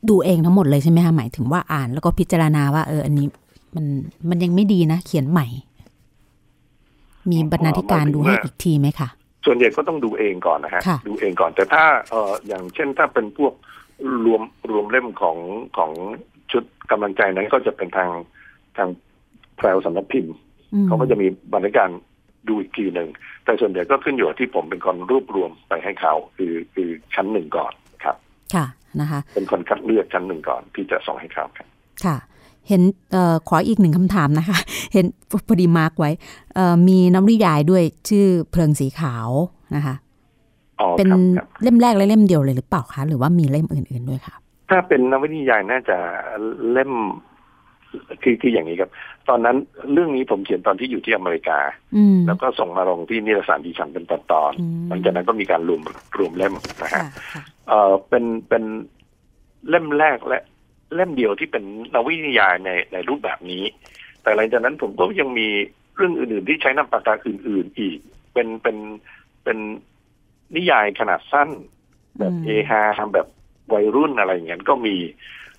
ดูเองทั้งหมดเลยใช่ไหมคะหมายถึงว่าอ่านแล้วก็พิจารณาว่า เออ อันนี้มันมันยังไม่ดีนะ เขียนใหม่ มีบรรณาธิการดูให้อีกทีไหมคะส่วนใหญ่ก็ต้องดูเองก่อนนะฮะดูเองก่อน แต่ถ้าเอออย่างเช่นถ้าเป็นพวกรวมรวมเล่มของของชุดกำลังใจนั้นก็จะเป็นทางทาง แพรวสำนักพิมพ์เขาก็จะมีบรรณาการดูอีกทีหนึ่ง แต่ส่วนใหญ่ก็ขึ้นอยู่ที่ผมเป็นคนรวบรวมไปให้เขาคือคือชั้นหนึ่งก่อนครับ ค่ะนะคะ เป็นคนคัดเลือกชั้นหนึ่งก่อนที่จะส่งให้เขาครับค่ะเห็นออขออีกหนึ่งคำถามนะคะ เห็นพอดีมาร์กไว้ มีน้ำนิยายด้วยชื่อเพลิงสีขาวนะคะ เป็นเล่มแรกและเล่มเดียวเลยหรือเปล่าคะ หรือว่ามีเล่มอื่น ๆด้วยคะถ้าเป็นนวนิยายน่าจะเล่ม คือคืออย่างนี้ครับ ตอนนั้นเรื่องนี้ผมเขียนตอนที่อยู่ที่อเมริกา แล้วก็ส่งมาลงที่นิตยสารดิฉันเป็นตอนๆหลังจากนั้นก็มีการรวมรวมเล่มนะฮะเออเป็นเป็นเล่มแรกและเล่มเดียวที่เป็นนวนิยายในในรูปแบบนี้ แต่หลังจากนั้นผมก็ยังมีเรื่องอื่น ๆ ที่ใช้นามปากกาอื่น ๆ อีก เป็นเป็นเป็นนิยายขนาดสั้น แบบเอฮาทำแบบวัยรุ่นอะไรอย่างเงี้ยก็มี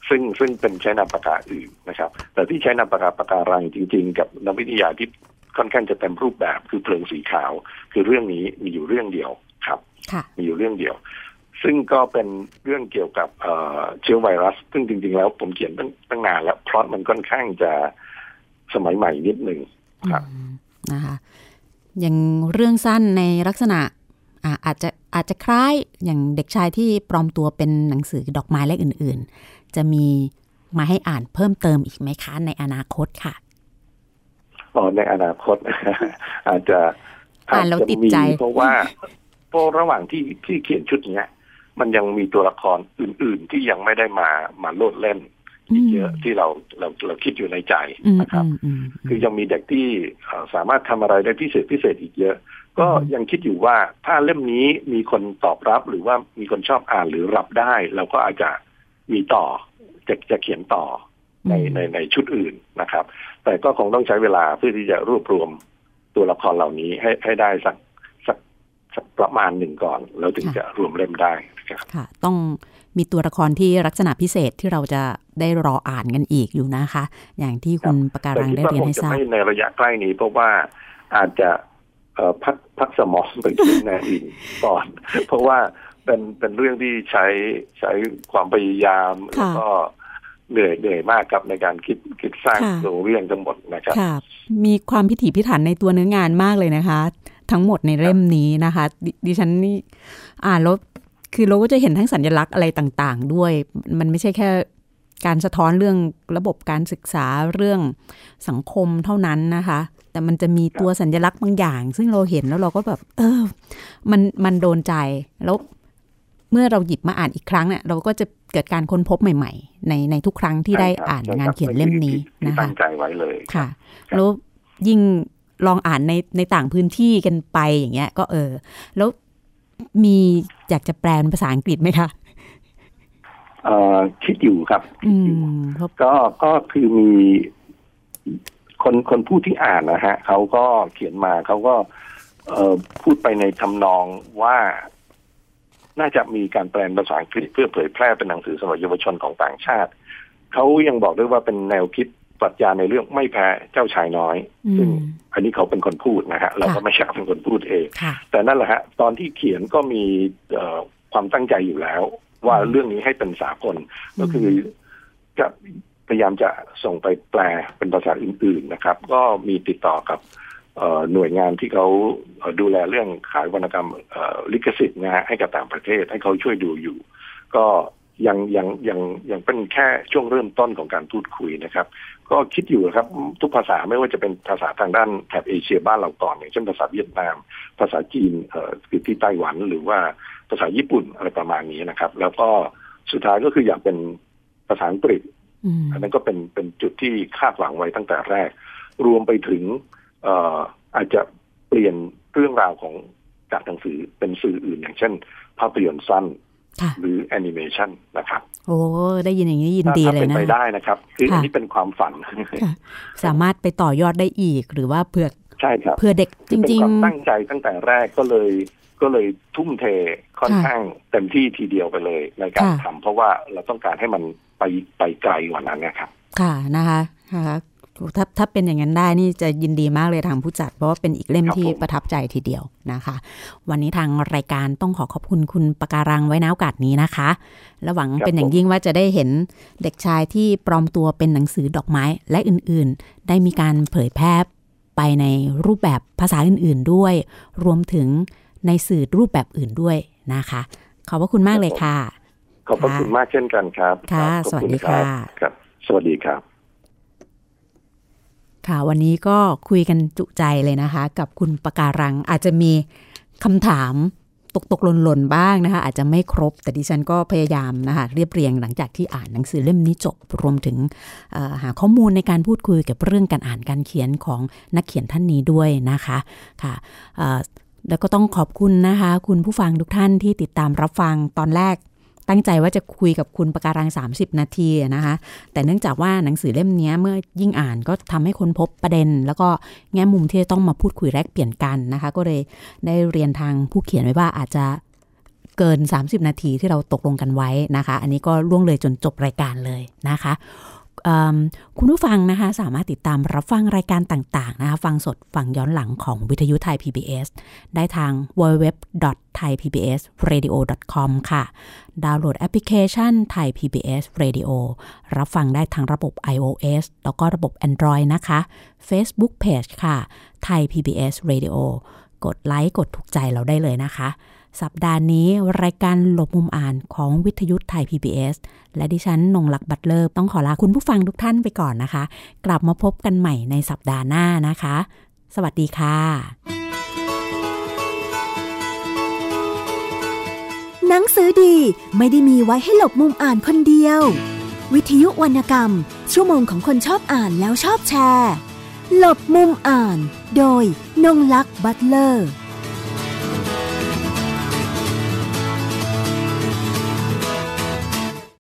ซึ่งซึ่งเป็นใช้นามปากกาอื่นนะครับ แต่ที่ใช้นามปากกาปากการังจริง ๆ กับนวนิยายที่ค่อนข้างจะเต็มรูปแบบคือเพลิงสีขาว คือเรื่องนี้มีอยู่เรื่องเดียวครับ มีอยู่เรื่องเดียว ซึ่งก็เป็นเรื่องเกี่ยวกับเชื้อไวรัส ซึ่งจริง ๆ แล้วผมเขียนตั้งตั้งนานแล้วเพราะมันค่อนข้างจะสมัยใหม่นิดหนึ่งครับนะคะอย่างเรื่องสั้นในลักษณะอาจจะอาจจะคล้ายอย่างเด็กชายที่ปลอมตัวเป็นหนังสือดอกไม้และอื่น ๆ จะมีมาให้อ่านเพิ่มเติมอีกไหมคะในอนาคตค่ะอ๋อในอนาคต อาจจะอ่านแล้วติดใจ เพราะว่าเพราะระหว่างที่ที่เขียนชุดเนี้ย มันยังมีตัวละครอื่น ๆ ที่ยังไม่ได้มามาโลดเล่นเยอะที่เราเราเราคิดอยู่ในใจนะครับ คือยังมีเด็กที่สามารถทำอะไรได้พิเศษพิเศษอีกเยอะ ก็ยังคิดอยู่ว่าถ้าเล่มนี้มีคนตอบรับหรือว่ามีคนชอบอ่านหรือรับได้ เราก็อาจจะ มีต่อจะจะเขียนต่อในในในชุดอื่นนะครับ แต่ก็คงต้องใช้เวลาเพื่อที่จะรวบรวมตัวละครเหล่านี้ให้ให้ได้สักสักสักประมาณหนึ่งก่อนแล้วถึงจะรวมเล่มได้ครับค่ะ ต้องมีตัวละครที่ลักษณะพิเศษที่เราจะได้รออ่านกันอีกอยู่นะคะ อย่างที่คุณประการังได้เรียนให้ทราบในระยะใกล้นี้เพราะว่าอาจจะพักพักสมองไปคิดในอื่นก่อน เพราะว่า เป็นเป็นเรื่องที่ใช้ใช้ความพยายามแล้วก็เหนื่อยเหนื่อยมากครับในการคิดคิดสร้างตัวเรื่องทั้งหมดนะครับมีความพิถีพิถันในตัวเนื้องานมากเลยนะคะ ทั้งหมดในเล่มนี้นะคะ ดิฉันนี่อ่านแล้วคือเราก็จะเห็นทั้งสัญลักษณ์อะไรต่างๆ ด้วย มันไม่ใช่แค่การสะท้อนเรื่องระบบการศึกษาเรื่องสังคมเท่านั้นนะคะ แต่มันจะมีตัวสัญลักษณ์บางอย่าง ซึ่งเราเห็นแล้วเราก็แบบ เออ มันมันโดนใจแล้วเมื่อเราหยิบมาอ่านอีกครั้งเนี่ยเราก็จะเกิดการค้นพบใหม่ ๆ ในในทุกครั้งที่ได้อ่านงานเขียนเล่มนี้นะคะตั้งใจไว้เลยค่ะแล้วยิ่งลองอ่านในในต่างพื้นที่กันไปอย่างเงี้ย ก็เออ แล้วมีอยากจะแปลเป็นภาษาอังกฤษไหมคะเอ่อคิดอยู่ครับคิดอยู่ก็ก็คือมีคนคนผู้ที่อ่านนะฮะเขาก็เขียนมาเขาก็ เอ่อพูดไปในทำนองว่า น่าจะมีการแปลภาษาอังกฤษเพื่อเผยแพร่เป็นหนังสือสำหรับเยาวชนของต่างชาติ เขายังบอกด้วยว่าเป็นแนวคิดปรัชญาในเรื่องไม่แพ้เจ้าชายน้อย ซึ่งอันนี้เขาเป็นคนพูดนะฮะเราก็ไม่ใช่เป็นคนพูดเอง แต่นั่นแหละฮะตอนที่เขียนก็มีความตั้งใจอยู่แล้ว ว่าเรื่องนี้ให้เป็นสากลก็คือจะพยายามจะส่งไปแปลเป็นภาษาอื่น ๆนะครับ ก็มีติดต่อกับ หน่วยงานที่เขาดูแลเรื่องขายวรรณกรรมลิขสิทธิ์นะฮะให้กับต่างประเทศให้เขาช่วยดูอยู่ ก็ยังยังยังยังเป็นแค่ช่วงเริ่มต้นของการพูดคุยนะครับ ก็คิดอยู่ครับทุกภาษาไม่ว่าจะเป็นภาษาทางด้านแถบเอเชียบ้านเราก่อนอย่างเช่นภาษาเวียดนาม ภาษาจีนเอ่อคือที่ไต้หวันหรือว่าภาษาญี่ปุ่นอะไรประมาณนี้นะครับ แล้วก็สุดท้ายก็คืออยากเป็นภาษาอังกฤษอันนั้นก็เป็นเป็นจุดที่คาดหวังไว้ตั้งแต่แรก รวมไปถึงเอ่ออาจจะเปลี่ยนเรื่องราวของจากหนังสือเป็นสื่ออื่น อย่างเช่น ภาพยนตร์สั้นหรือแอนิเมชันนะครับ โอ้ได้ยินอย่างนี้ยินดีเลยนะเป็นไปได้นะครับ คืออันนี้เป็นความฝัน สามารถไปต่อยอดได้อีกหรือว่าเพื่อใช่ครับเพื่อเด็กจริง ๆ ตั้งใจตั้งแต่แรกก็เลยก็เลยทุ่มเทค่อนข้างเต็มที่ทีเดียวไปเลยในการทำเพราะว่าเราต้องการให้มันไปไปไกลกว่านั้นนะครับ ค่ะนะคะค่ะ ถ้าถ้าเป็นอย่างนั้นได้นี่จะยินดีมากเลยทางผู้จัด เพราะว่าเป็นอีกเล่มที่ประทับใจทีเดียวนะคะ วันนี้ทางรายการต้องขอขอบคุณคุณปาการังไว้นะโอกาสนี้นะคะและหวังเป็นอย่างยิ่งว่าจะได้เห็นเด็กชายที่ปลอมตัวเป็นหนังสือดอกไม้และอื่นๆ ได้มีการเผยแพร่ไปในรูปแบบภาษาอื่นๆด้วย รวมถึงในสื่อรูปแบบอื่นด้วยนะคะ ขอบพระคุณมากเลยค่ะ ขอบพระคุณมากเช่นกันครับ ค่ะ สวัสดีค่ะครับ สวัสดีครับ ค่ะ วันนี้ก็คุยกันจุใจเลยนะคะ กับคุณประการังอาจจะมีคำถามตกตกหล่นหล่นบ้างนะคะ อาจจะไม่ครบ แต่ดิฉันก็พยายามนะคะเรียบเรียงหลังจากที่อ่านหนังสือเล่มนี้จบรวมถึงหาข้อมูลในการพูดคุยกับเรื่องการอ่านการเขียนของนักเขียนท่านนี้ด้วยนะคะค่ะแล้วก็ต้องขอบคุณนะคะ คุณผู้ฟังทุกท่านที่ติดตามรับฟังตอนแรก ตั้งใจว่าจะคุยกับคุณประการัง 30 นาทีนะคะ แต่เนื่องจากว่าหนังสือเล่มนี้เมื่อยิ่งอ่านก็ทำให้คนพบประเด็น แล้วก็แง่มุมที่จะต้องมาพูดคุยแลกเปลี่ยนกันนะคะ ก็เลยได้เรียนทางผู้เขียนไว้ว่าอาจจะเกิน 30 นาทีที่เราตกลงกันไว้นะคะ อันนี้ก็ล่วงเลยจนจบรายการเลยนะคะ คุณผู้ฟังนะคะ สามารถติดตามรับฟังรายการต่าง ๆ นะคะ ฟังสดฟังย้อนหลังของวิทยุไทย PBS ได้ทาง www.thaipbsradio.com ค่ะ ดาวน์โหลดแอปพลิเคชันไทย PBS Radio รับฟังได้ทางระบบ iOS แล้วก็ระบบ Android นะคะ Facebook Page ค่ะไทย PBS Radio กดไลค์กดถูกใจเราได้เลยนะคะ สัปดาห์นี้รายการหลบมุมอ่านของวิทยุไทย PBS และดิฉันนงลักษ์บัตเลอร์ต้องขอลาคุณผู้ฟังทุกท่านไปก่อนนะคะ กลับมาพบกันใหม่ในสัปดาห์หน้านะคะ สวัสดีค่ะ หนังสือดีไม่ได้มีไว้ให้หลบมุมอ่านคนเดียว วิทยุวรรณกรรม ชั่วโมงของคนชอบอ่านแล้วชอบแชร์ หลบมุมอ่าน โดยนงลักษ์บัตเลอร์